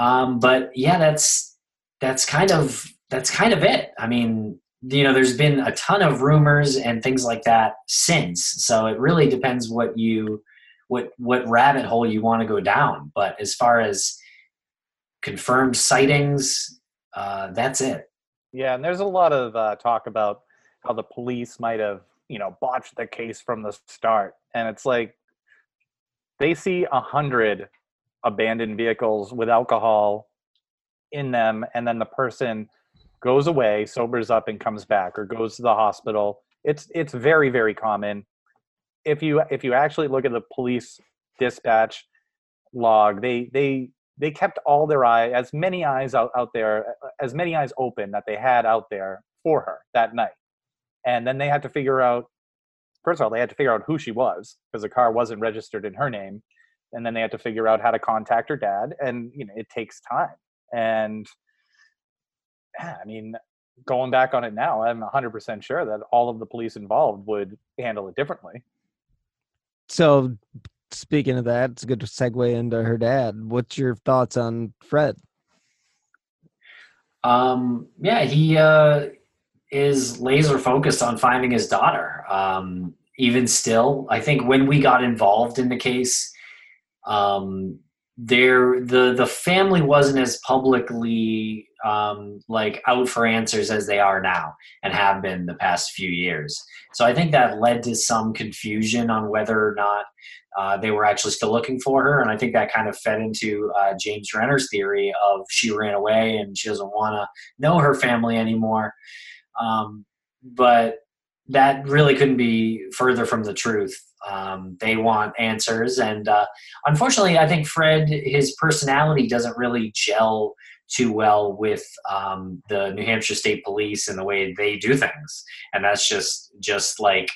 Um, but yeah, that's that's kind of that's kind of it. I mean, you know there's been a ton of rumors and things like that since so it really depends what you what what rabbit hole you want to go down but as far as confirmed sightings uh, that's it yeah and there's a lot of uh, talk about how the police might have you know botched the case from the start and it's like they see a hundred abandoned vehicles with alcohol in them and then the person goes away, sobers up, and comes back, or goes to the hospital. It's it's very very common. If you if you actually look at the police dispatch log, they they they kept all their eye as many eyes out, out there as many eyes open that they had out there for her that night. And then they had to figure out first of all they had to figure out who she was because the car wasn't registered in her name. And then they had to figure out how to contact her dad and you know it takes time. And yeah, I mean, going back on it now, I'm 100% sure that all of the police involved would handle it differently. So, speaking of that, it's a good segue into her dad. What's your thoughts on Fred? Um, yeah, he uh, is laser focused on finding his daughter. Um, even still, I think when we got involved in the case, um, there the the family wasn't as publicly um, like out for answers as they are now and have been the past few years. So I think that led to some confusion on whether or not uh, they were actually still looking for her, and I think that kind of fed into uh, James Renner's theory of she ran away and she doesn't want to know her family anymore. Um, but that really couldn't be further from the truth. Um, they want answers, and uh, unfortunately, I think Fred, his personality doesn't really gel too well with um, the New Hampshire State Police and the way they do things, and that's just just like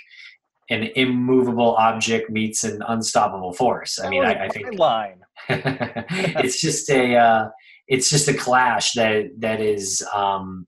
an immovable object meets an unstoppable force. I mean, I, I think line. *laughs* it's just a uh, it's just a clash that that is um,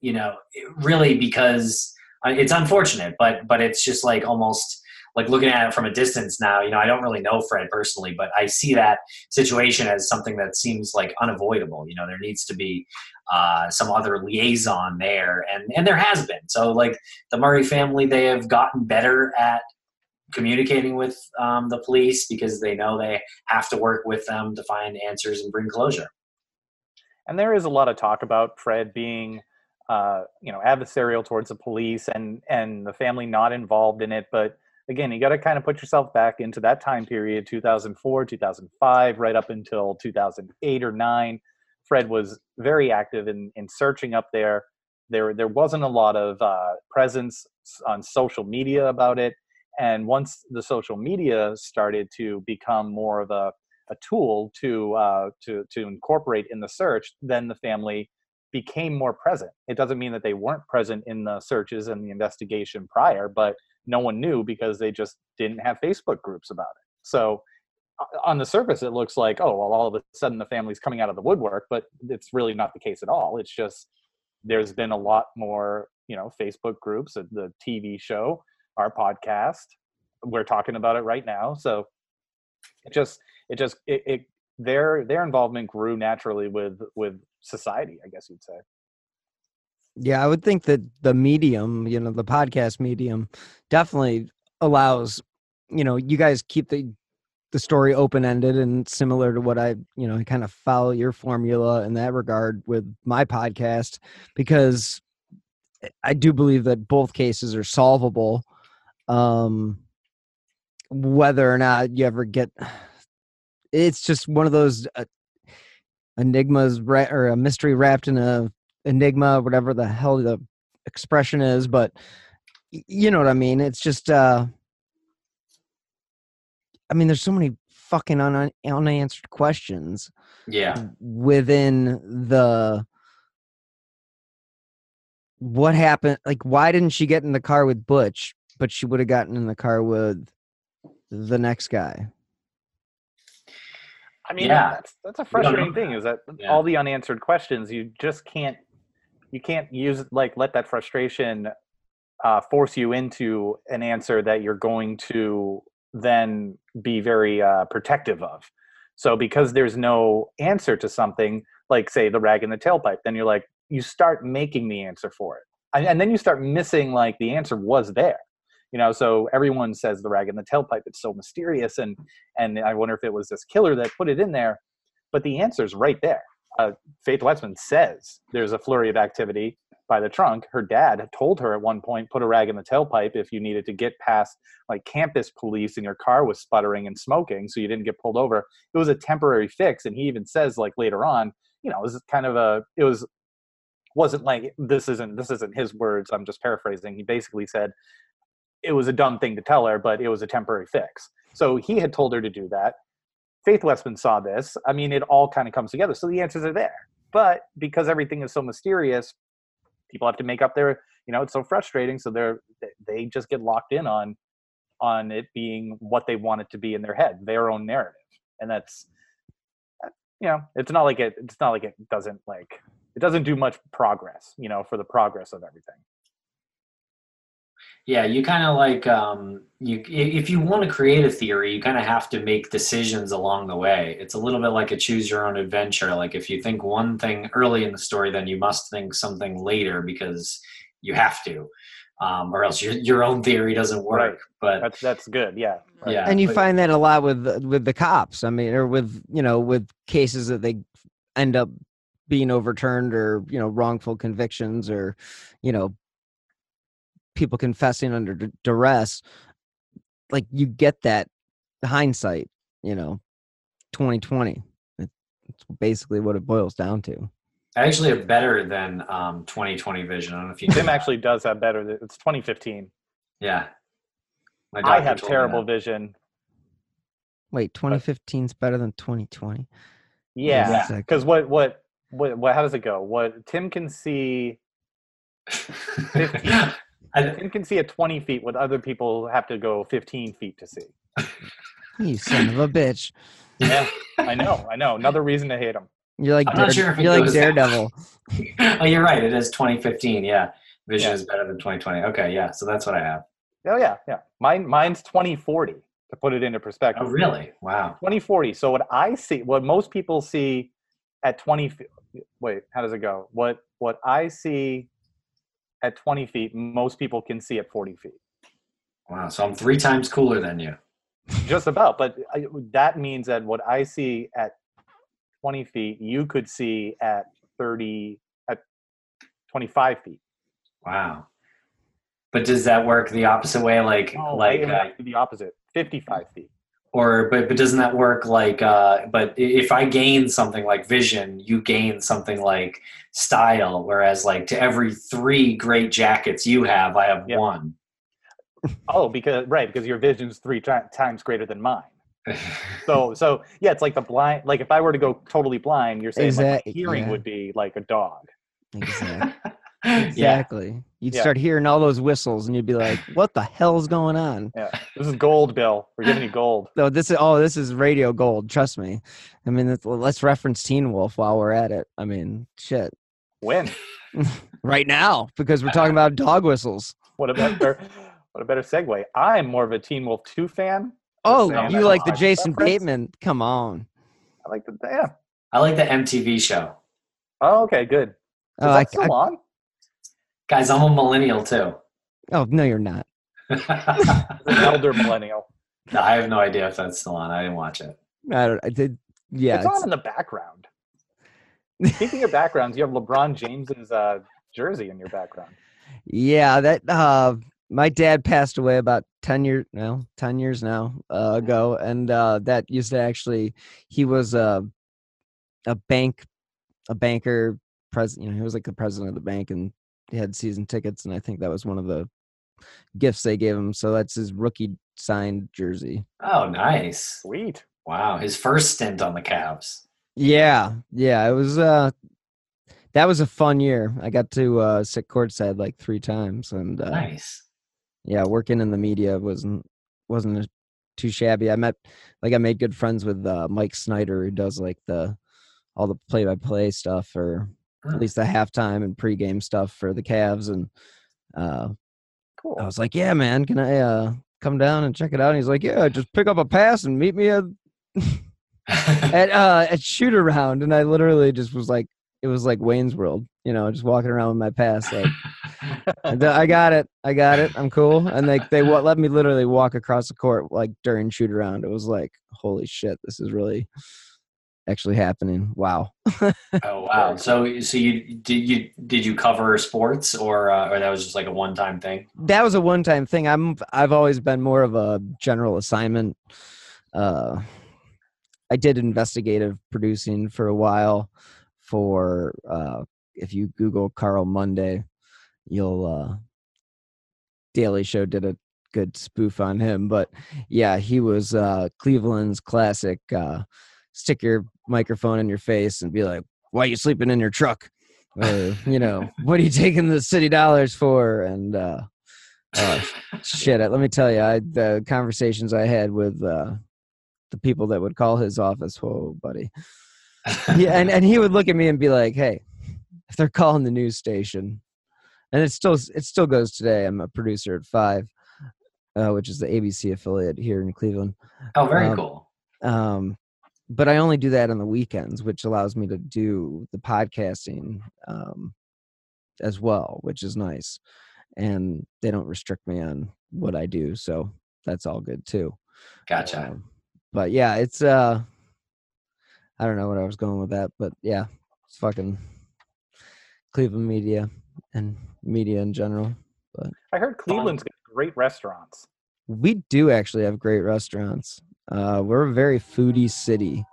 you know really because uh, it's unfortunate, but but it's just like almost like looking at it from a distance now. You know, I don't really know Fred personally, but I see that situation as something that seems like unavoidable. You know, there needs to be uh, some other liaison there, and and there has been. So like the Murray family, they have gotten better at communicating with um, the police because they know they have to work with them to find answers and bring closure. And there is a lot of talk about Fred being uh, you know adversarial towards the police and and the family not involved in it but again you got to kind of put yourself back into that time period 2004 2005 right up until 2008 or 9 fred was very active in in searching up there. There there wasn't a lot of uh, presence on social media about it. And once the social media started to become more of a, a tool to uh, to to incorporate in the search then the family became more present. It doesn't mean that they weren't present in the searches and the investigation prior, but no one knew because they just didn't have Facebook groups about it. So on the surface, it looks like, oh, well, all of a sudden the family's coming out of the woodwork, but it's really not the case at all. It's just there's been a lot more, you know, Facebook groups, uh, the TV show, our podcast. We're talking about it right now. So it just, it just, it, it their their involvement grew naturally with with society, I guess you'd say. Yeah, I would think that the medium, you know, the podcast medium definitely allows, you know, you guys keep the the story open ended and similar to what I, you know, kind of follow your formula in that regard with my podcast because I do believe that both cases are solvable. Um, whether or not you ever get, it's just one of those uh, enigmas or a mystery wrapped in a enigma, whatever the hell the expression is. But you know what I mean. It's just, uh, I mean, there's so many fucking un- unanswered questions Yeah. within the what happened like why didn't she get in the car with butch but she would have gotten in the car with the next guy I mean, Yeah. that's that's a We don't know frustrating thing. Is that Yeah. all the unanswered questions you just can't you can't use like let that frustration uh, force you into an answer that you're going to then be very uh, protective of. So because there's no answer to something, like say the rag in the tailpipe, then you're like you start making the answer for it, and, and then you start missing like the answer was there. You know, so everyone says the rag in the tailpipe. It's so mysterious, and and I wonder if it was this killer that put it in there. But the answer's right there. Uh, Faith Westman says there's a flurry of activity by the trunk. Her dad told her at one point, put a rag in the tailpipe if you needed to get past like campus police and your car was sputtering and smoking, so you didn't get pulled over. It was a temporary fix, and he even says like later on, you know, it was kind of a, it was wasn't like this isn't this isn't his words. I'm just paraphrasing. He basically said it was a dumb thing to tell her, but it was a temporary fix. So he had told her to do that. Faith Westman saw this. I mean, it all kind of comes together. So the answers are there. But because everything is so mysterious, people have to make up their, you know, it's so frustrating. So they're they just get locked in on on it being what they want it to be in their head, their own narrative. And that's you know, it's not like it it's not like it doesn't like it doesn't do much progress, you know, for the progress of everything. Yeah, you kind of like um, you if you want to create a theory, you kind of have to make decisions along the way. It's a little bit like a choose your own adventure. Like if you think one thing early in the story, then you must think something later because you have to, um, or else your your own theory doesn't work. Right. But That's that's good. Yeah. Right. yeah, and you but- find that a lot with with the cops i mean or with you know with cases that they end up being overturned or you know wrongful convictions or you know people confessing under d- duress like you get that hindsight you know 2020 It- it's basically what it boils down to actually have better than um, 2020 vision. I don't know if you. Tim actually does have better. It's 2015. Yeah. My I have terrible vision. wait 2015 is better than 2020 Yeah, Exactly. because what, what what what how does it go? What Tim can see, *laughs* I, Tim can see at 20 feet, what other people have to go 15 feet to see. *laughs* you son of a bitch Yeah, I know, *laughs* I know. Another reason to hate him. you're like I'm not Dare- sure if you're like daredevil *laughs* oh, you're right. It is 2015. Yeah. Vision Yeah. is better than 2020. Okay. Yeah. So that's what I have. Oh yeah, yeah. Mine mine's 2040 to put it into perspective. Oh, really? Wow. 2040. So what I see, what most people see at 20 feet. Wait, how does it go? What what I see at 20 feet, most people can see at 40 feet. Wow. So I'm three times cooler than you. Just about, but I, that means that what I see at 20 feet, you could see at 30 at 25 feet. Wow. But does that work the opposite way? Like, Oh, like, uh, the opposite, 55 feet. Or, but, but doesn't that work like, uh, but if I gain something like vision, you gain something like style. Whereas, like, to every three great jackets you have, I have Yeah. one. Oh, because right, because your vision's three ti- times greater than mine. *laughs* So, so yeah, it's like the blind. Like if I were to go totally blind, you're saying like, my hearing yeah. would be like a dog. exactly *laughs* *laughs* yeah. Exactly. You'd Yeah. start hearing all those whistles, and you'd be like, *laughs* "What the hell's going on?" Yeah, this is gold, Bill. We're giving you gold. *laughs* So this is oh, this is radio gold. Trust me. I mean, let's, let's reference Teen Wolf while we're at it. I mean, shit. When? Right now, because we're talking about dog whistles. What a better, what a better segue. I'm more of a Teen Wolf two fan. Oh, you like the Jason preference. Bateman? Come on. I like the yeah. I like the MTV show. Oh, okay, good. Is Oh, that I, still I- on? Guys, I'm a millennial too. oh no, you're not. *laughs* An elder millennial. I have no idea if that's still on. I didn't watch it. I don't. I did. Yeah. it's on in the background. Speaking of backgrounds, you have LeBron James's uh, jersey in your background. *laughs* Yeah, that uh my dad passed away about 10 years well 10 years now uh, ago and uh that used to actually he was a a bank a banker president you know he was like the president of the bank and he had season tickets and i think that was one of the gifts they gave him so that's his rookie signed jersey Oh, nice. Sweet. Wow, his first stint on the Cavs. yeah yeah it was uh that was a fun year i got to uh sit courtside like three times and uh Nice. yeah working in the media wasn't wasn't too shabby i met like i made good friends with uh, mike snyder who does like the all the play-by-play stuff or Hmm. At least the halftime and pregame stuff for the Cavs and uh Cool. I was like, "Yeah, man, can I uh come down and check it out?" And he's like, "Yeah, just pick up a pass and meet me at *laughs* at uh at shoot around." And I literally just was like, it was like Wayne's World, you know, just walking around with my pass like I got it. I got it. I'm cool. And they they wa- let me literally walk across the court like during shoot around. It was like, holy shit, this is really actually happening. Wow. *laughs* oh wow. So so you did you did you cover sports or uh, or that was just like a one time thing? That was a one time thing. I'm I've always been more of a general assignment. Uh I did investigative producing for a while for uh if you Google Carl Monday, you'll uh Daily Show did a good spoof on him. But yeah, he was uh Cleveland's classic uh stick your microphone in your face and be like, Why you sleeping in your truck? Or, you know, *laughs* what are you taking the city dollars for? And uh uh, shit, let me tell you, I the conversations I had with uh the people that would call his office, whoa, buddy. Yeah, and, and he would look at me and be like, Hey, if they're calling the news station, and it still it still goes today. I'm a producer at five, uh, which is the ABC affiliate here in Cleveland. oh, very Um, cool. Um, but I only do that on the weekends, which allows me to do the podcasting um, as well, which is nice. And they don't restrict me on what I do, so that's all good too. Gotcha. Um, but yeah, it's uh, I don't know what I was going with that, but yeah, it's fucking Cleveland media and media in general. But I heard Cleveland's got great restaurants. We do actually have great restaurants. Uh, we're a very foodie city.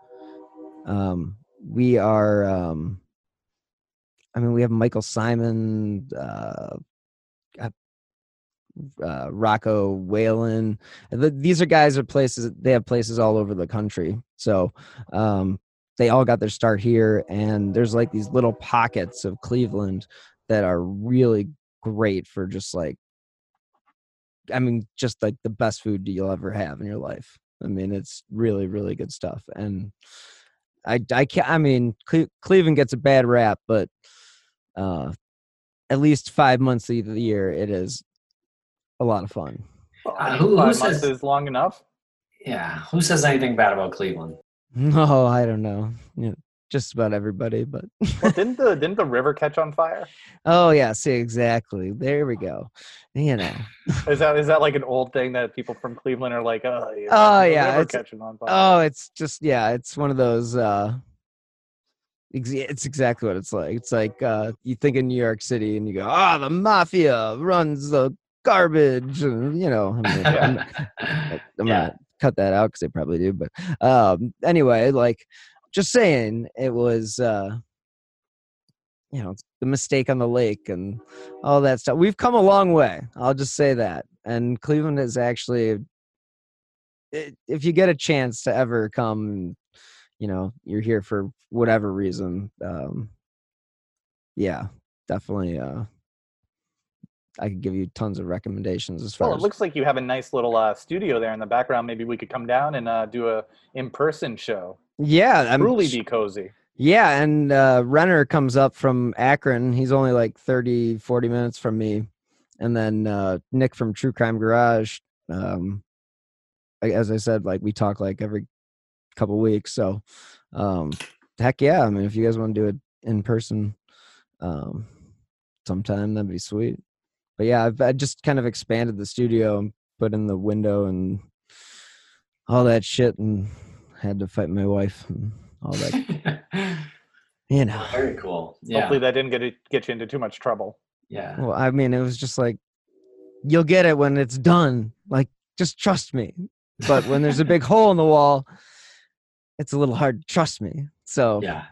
Um, we are. Um, I mean, we have Michael Symon, uh, uh, uh, Rocco Whalen. Th- These are guys are places. They have places all over the country. So um, they all got their start here, and there's like these little pockets of Cleveland that are really great for just like I mean, just like the best food you'll ever have in your life. I mean, it's really, really good stuff. And I, I can't, I mean, Cle- Cleveland gets a bad rap, but uh, at least five months of the year, it is a lot of fun. Uh, who- who Five says- months is long enough. Yeah. Who says anything bad about Cleveland? *laughs* No, I don't know. You know just about everybody, but Well, *laughs* didn't the didn't the river catch on fire? oh yeah, see exactly. There we go. You know. Is that is that like an old thing that people from Cleveland are like, oh yeah, Oh, yeah, it's- catching on fire. Oh, it's just yeah, it's one of those uh ex- it's exactly what it's like. It's like uh you think in New York City and you go, "Ah, the mafia runs the garbage." And you know, I mean, I'm, *laughs* I'm yeah. gonna cut that out cuz they probably do, but um anyway, like just saying it was uh you know, the mistake on the lake and all that stuff. We've come a long way. I'll just say that. And Cleveland is actually if you get a chance to ever come you know you're here for whatever reason um yeah definitely uh i could give you tons of recommendations as far Well, it as looks like you have a nice little uh, studio there in the background. Maybe we could come down and uh, do a in-person show. Yeah i'm Truly be cozy. yeah and uh renner comes up from akron. He's only like 30 40 minutes from me. And then uh nick from true crime garage um as i said like we talk like every couple weeks. So um heck yeah i mean if you guys want to do it in person um sometime that'd be sweet. But yeah i've I just kind of expanded the studio and put in the window and all that shit and had to fight my wife and all that *laughs* you know Very cool. Yeah. Hopefully that didn't get it, get you into too much trouble. Yeah. Well, I mean, it was just like, you'll get it when it's done. Like, just trust me. But when there's a big *laughs* hole in the wall, it's a little hard to trust me. So Yeah.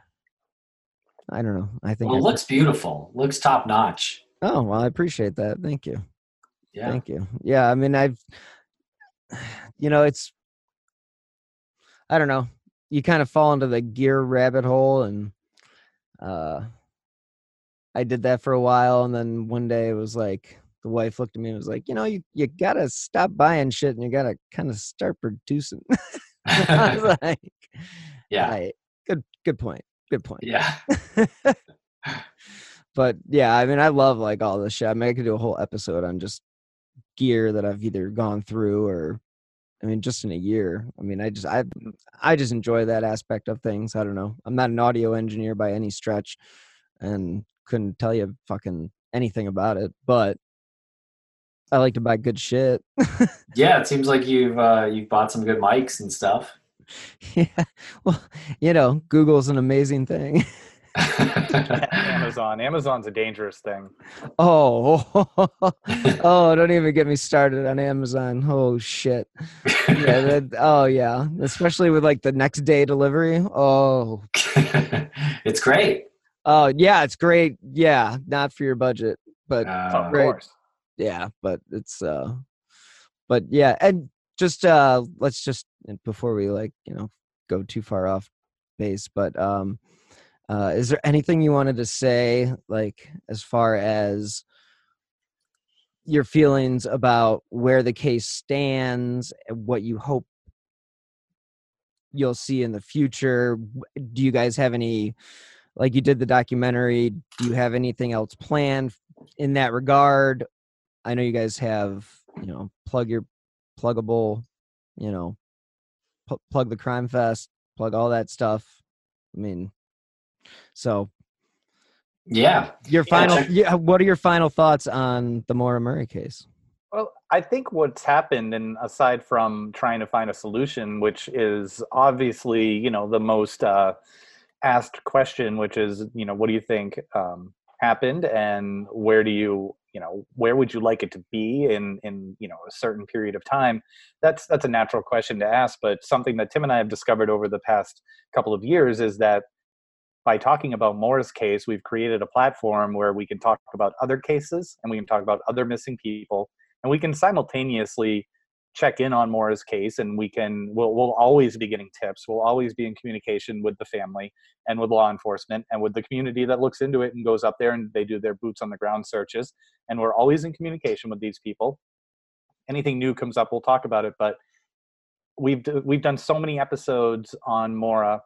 I don't know. I think. Well, it I- looks beautiful. Looks top notch. oh well, I appreciate that. Thank you. Yeah. Thank you. Yeah, I mean, I've, *sighs* you know, it's, I don't know. You kind of fall into the gear rabbit hole, and uh, I did that for a while, and then one day it was like the wife looked at me and was like, you know, you you gotta stop buying shit, and you gotta kind of start producing. *laughs* I was *laughs* like, yeah. "Right. good, good point. Good point. Yeah. *laughs* but yeah, I mean, I love like all this shit. I mean, I could do a whole episode on just gear that I've either gone through or, I mean, just in a year. I mean, I just I I just enjoy that aspect of things. I don't know. I'm not an audio engineer by any stretch, and couldn't tell you fucking anything about it. But I like to buy good shit. *laughs* Yeah. It seems like you've uh, you've bought some good mics and stuff. *laughs* yeah. Well, you know, Google's an amazing thing. *laughs* *laughs* Amazon. Amazon's a dangerous thing. Oh, *laughs* oh, don't even get me started on Amazon. Oh shit. Yeah, *laughs* that, oh yeah, especially with like the next day delivery. Oh, it's great. oh yeah, it's great. Yeah, not for your budget, but Uh, of course. yeah, but it's uh, but yeah, and just uh, let's just before we like you know go too far off base, but um, uh, is there anything you wanted to say like as far as your feelings about where the case stands, and what you hope you'll see in the future? Do you guys have any? Like you did the documentary. Do you have anything else planned in that regard? I know you guys have, you know, plug your pluggable, you know, pl- plug the crime fest, plug all that stuff. I mean, so yeah. your final, check- yeah, what are your final thoughts on the Maura Murray case? Well, I think what's happened, and aside from trying to find a solution, which is obviously, you know, the most uh, asked question, which is, you know, what do you think um, happened, and where do you, you know, where would you like it to be in, in, you know, a certain period of time? That's that's a natural question to ask, but something that Tim and I have discovered over the past couple of years is that by talking about Maura's case, we've created a platform where we can talk about other cases and we can talk about other missing people and we can simultaneously check in on Maura's case and we can we'll, we'll always be getting tips we'll always be in communication with the family and with law enforcement and with the community that looks into it and goes up there and they do their boots on the ground searches and we're always in communication with these people. Anything new comes up we'll talk about it but we've we've done so many episodes on Maura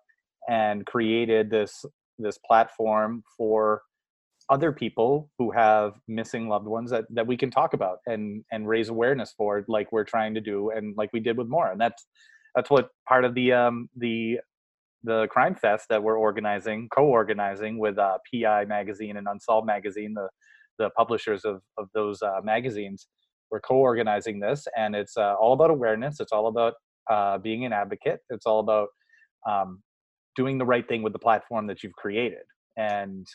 and created this this platform for other people who have missing loved ones that, that we can talk about and and raise awareness for like we're trying to do and like we did with Maura and that's that's what part of the um the the crime fest that we're organizing co-organizing with uh, PI magazine and Unsolved magazine the the publishers of of those uh, magazines. We're co-organizing this and it's uh, all about awareness. It's all about uh, being an advocate. It's all about um, doing the right thing with the platform that you've created and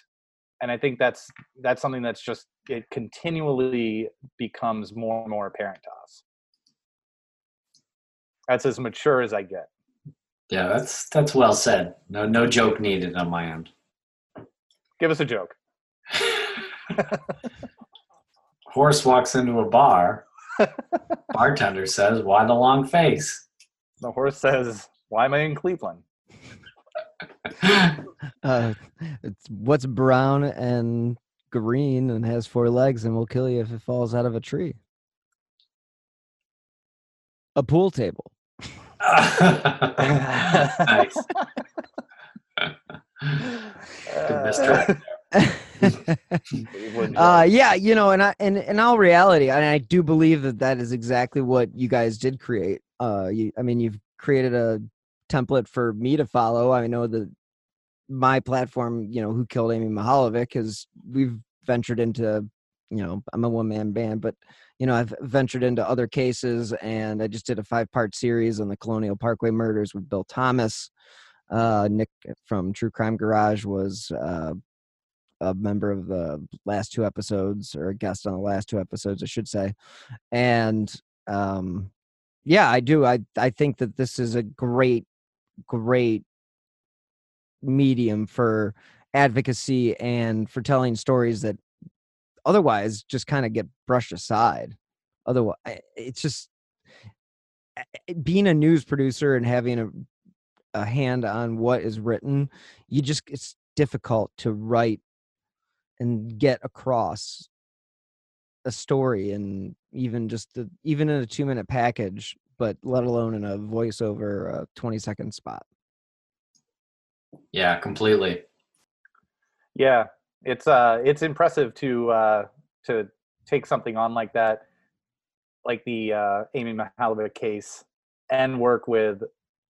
and i think that's that's something that's just it continually becomes more and more apparent to us that's as mature as i get Yeah, that's that's well said. No no joke needed on my end. give us a joke *laughs* Horse walks into a bar. *laughs* Bartender says, "Why the long face?" the horse says why am i in cleveland *laughs* Uh, it's what's brown and green and has four legs and will kill you if it falls out of a tree. A pool table. *laughs* nice. Good uh *laughs* yeah you know and i and in all reality and i do believe that that is exactly what you guys did create uh you i mean you've created a template for me to follow i know that my platform you know who killed amy Mihaljevic because we've ventured into you know i'm a one man band but you know i've ventured into other cases and i just did a five part series on the colonial parkway murders with bill thomas uh nick from true crime garage was uh a member of the last two episodes or a guest on the last two episodes, I should say. And um, yeah, I do. I I think that this is a great, great medium for advocacy and for telling stories that otherwise just kind of get brushed aside. Otherwise, it's just being a news producer and having a a hand on what is written. You just it's difficult to write and get across a story and even just the, even in a two minute package but let alone in a voiceover a 20 second spot yeah completely yeah it's uh it's impressive to uh to take something on like that like the uh amy mihaljevic case and work with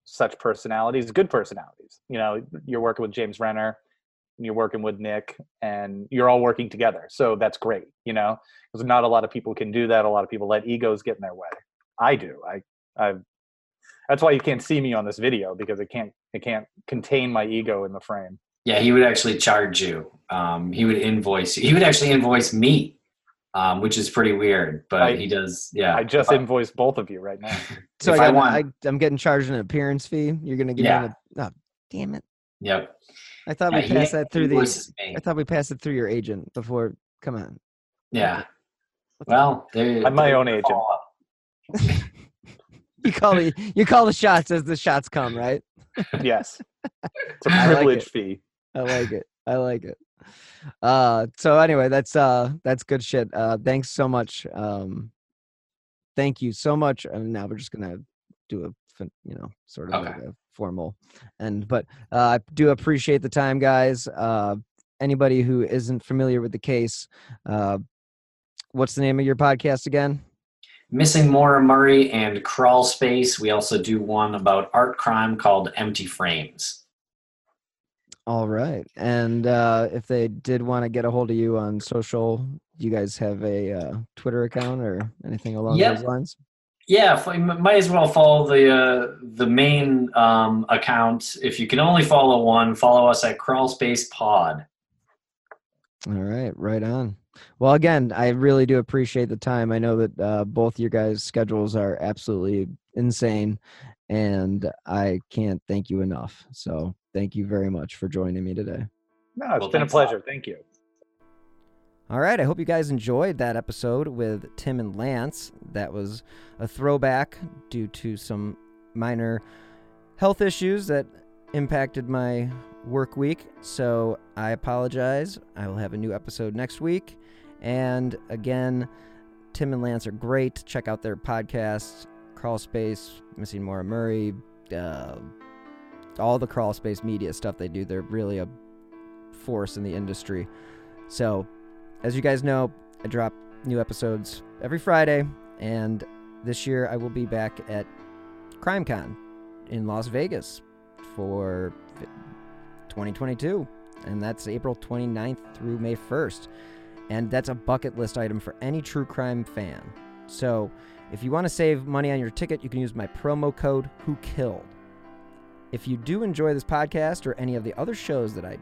such personalities good personalities you know you're working with james renner and you're working with Nick and you're all working together. So that's great, you know, because not a lot of people can do that. A lot of people let egos get in their way. I do. I, I, that's why you can't see me on this video because it can't, it can't contain my ego in the frame. Yeah, he would actually charge you. Um, he would invoice you. He would actually invoice me, um, which is pretty weird, but I, he does. Yeah, I just uh, invoiced both of you right now. *laughs* *laughs* so I, got, I, want, I, am getting charged an appearance fee. You're gonna give yeah. me a, oh, damn it. Yep. I thought yeah, we passed that through the. I thought we passed it through your agent before. Come on. Yeah. Well, I'm my own agent. *laughs* you call the you call the shots as the shots come, right? yes. *laughs* It's a privilege like fee. I like it. I like it. Uh so anyway, that's uh that's good shit. Uh thanks so much. Um thank you so much. And now we're just gonna do a you know sort of okay. like formal and but uh, i do appreciate the time guys uh, anybody who isn't familiar with the case uh, what's the name of your podcast again missing maura murray and crawl space we also do one about art crime called empty frames all right and uh, if they did want to get a hold of you on social you guys have a uh, twitter account or anything along yep. those lines yeah, might as well follow the uh, the main um, account. If you can only follow one, follow us at Crawlspace Pod. All right, right on. Well, again, I really do appreciate the time. I know that uh, both your guys' schedules are absolutely insane, and I can't thank you enough. So, thank you very much for joining me today. No, it's well, been a pleasure. Thank you. All right, I hope you guys enjoyed that episode with Tim and Lance. That was a throwback due to some minor health issues that impacted my work week. So I apologize. I will have a new episode next week. And again, Tim and Lance are great. Check out their podcasts, Crawl Space, Missing Maura Murray, uh, all the Crawl Space media stuff they do. They're really a force in the industry. So as you guys know, I drop new episodes every Friday, and this year I will be back at CrimeCon in Las Vegas for 2022, and that's April 29th through May 1st. And that's a bucket list item for any true crime fan. So, if you want to save money on your ticket, you can use my promo code Who Killed. If you do enjoy this podcast or any of the other shows that I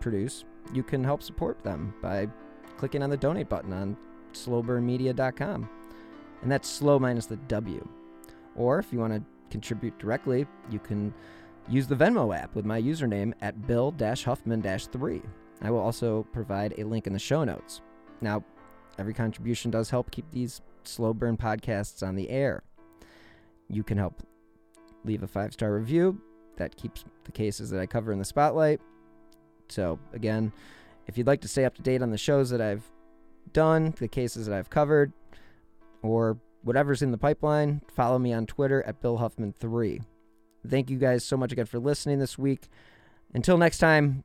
produce, you can help support them by clicking on the donate button on slowburnmedia.com. And that's slow minus the W. Or if you want to contribute directly, you can use the Venmo app with my username at bill huffman 3. I will also provide a link in the show notes. Now, every contribution does help keep these slow burn podcasts on the air. You can help leave a five star review. That keeps the cases that I cover in the spotlight. So, again, if you'd like to stay up to date on the shows that I've done, the cases that I've covered, or whatever's in the pipeline, follow me on Twitter at Bill Huffman3. Thank you guys so much again for listening this week. Until next time,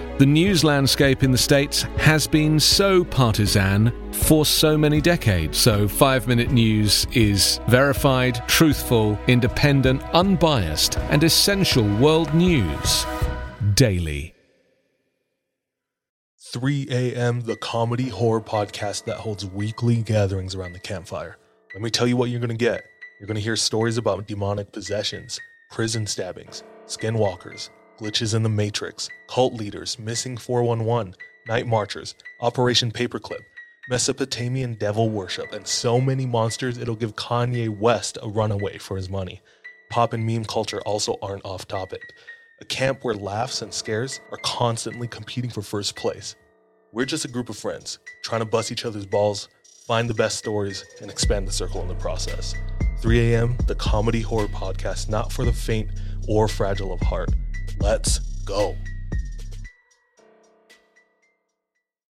The news landscape in the States has been so partisan for so many decades. So, 5 Minute News is verified, truthful, independent, unbiased, and essential world news daily. 3 a.m., the comedy horror podcast that holds weekly gatherings around the campfire. Let me tell you what you're going to get. You're going to hear stories about demonic possessions, prison stabbings, skinwalkers, glitches in the Matrix, cult leaders, missing 411, night marchers, Operation Paperclip, Mesopotamian devil worship, and so many monsters it'll give Kanye West a runaway for his money. Pop and meme culture also aren't off topic. A camp where laughs and scares are constantly competing for first place. We're just a group of friends trying to bust each other's balls, find the best stories, and expand the circle in the process. 3 a.m., the comedy horror podcast, not for the faint or fragile of heart. Let's go.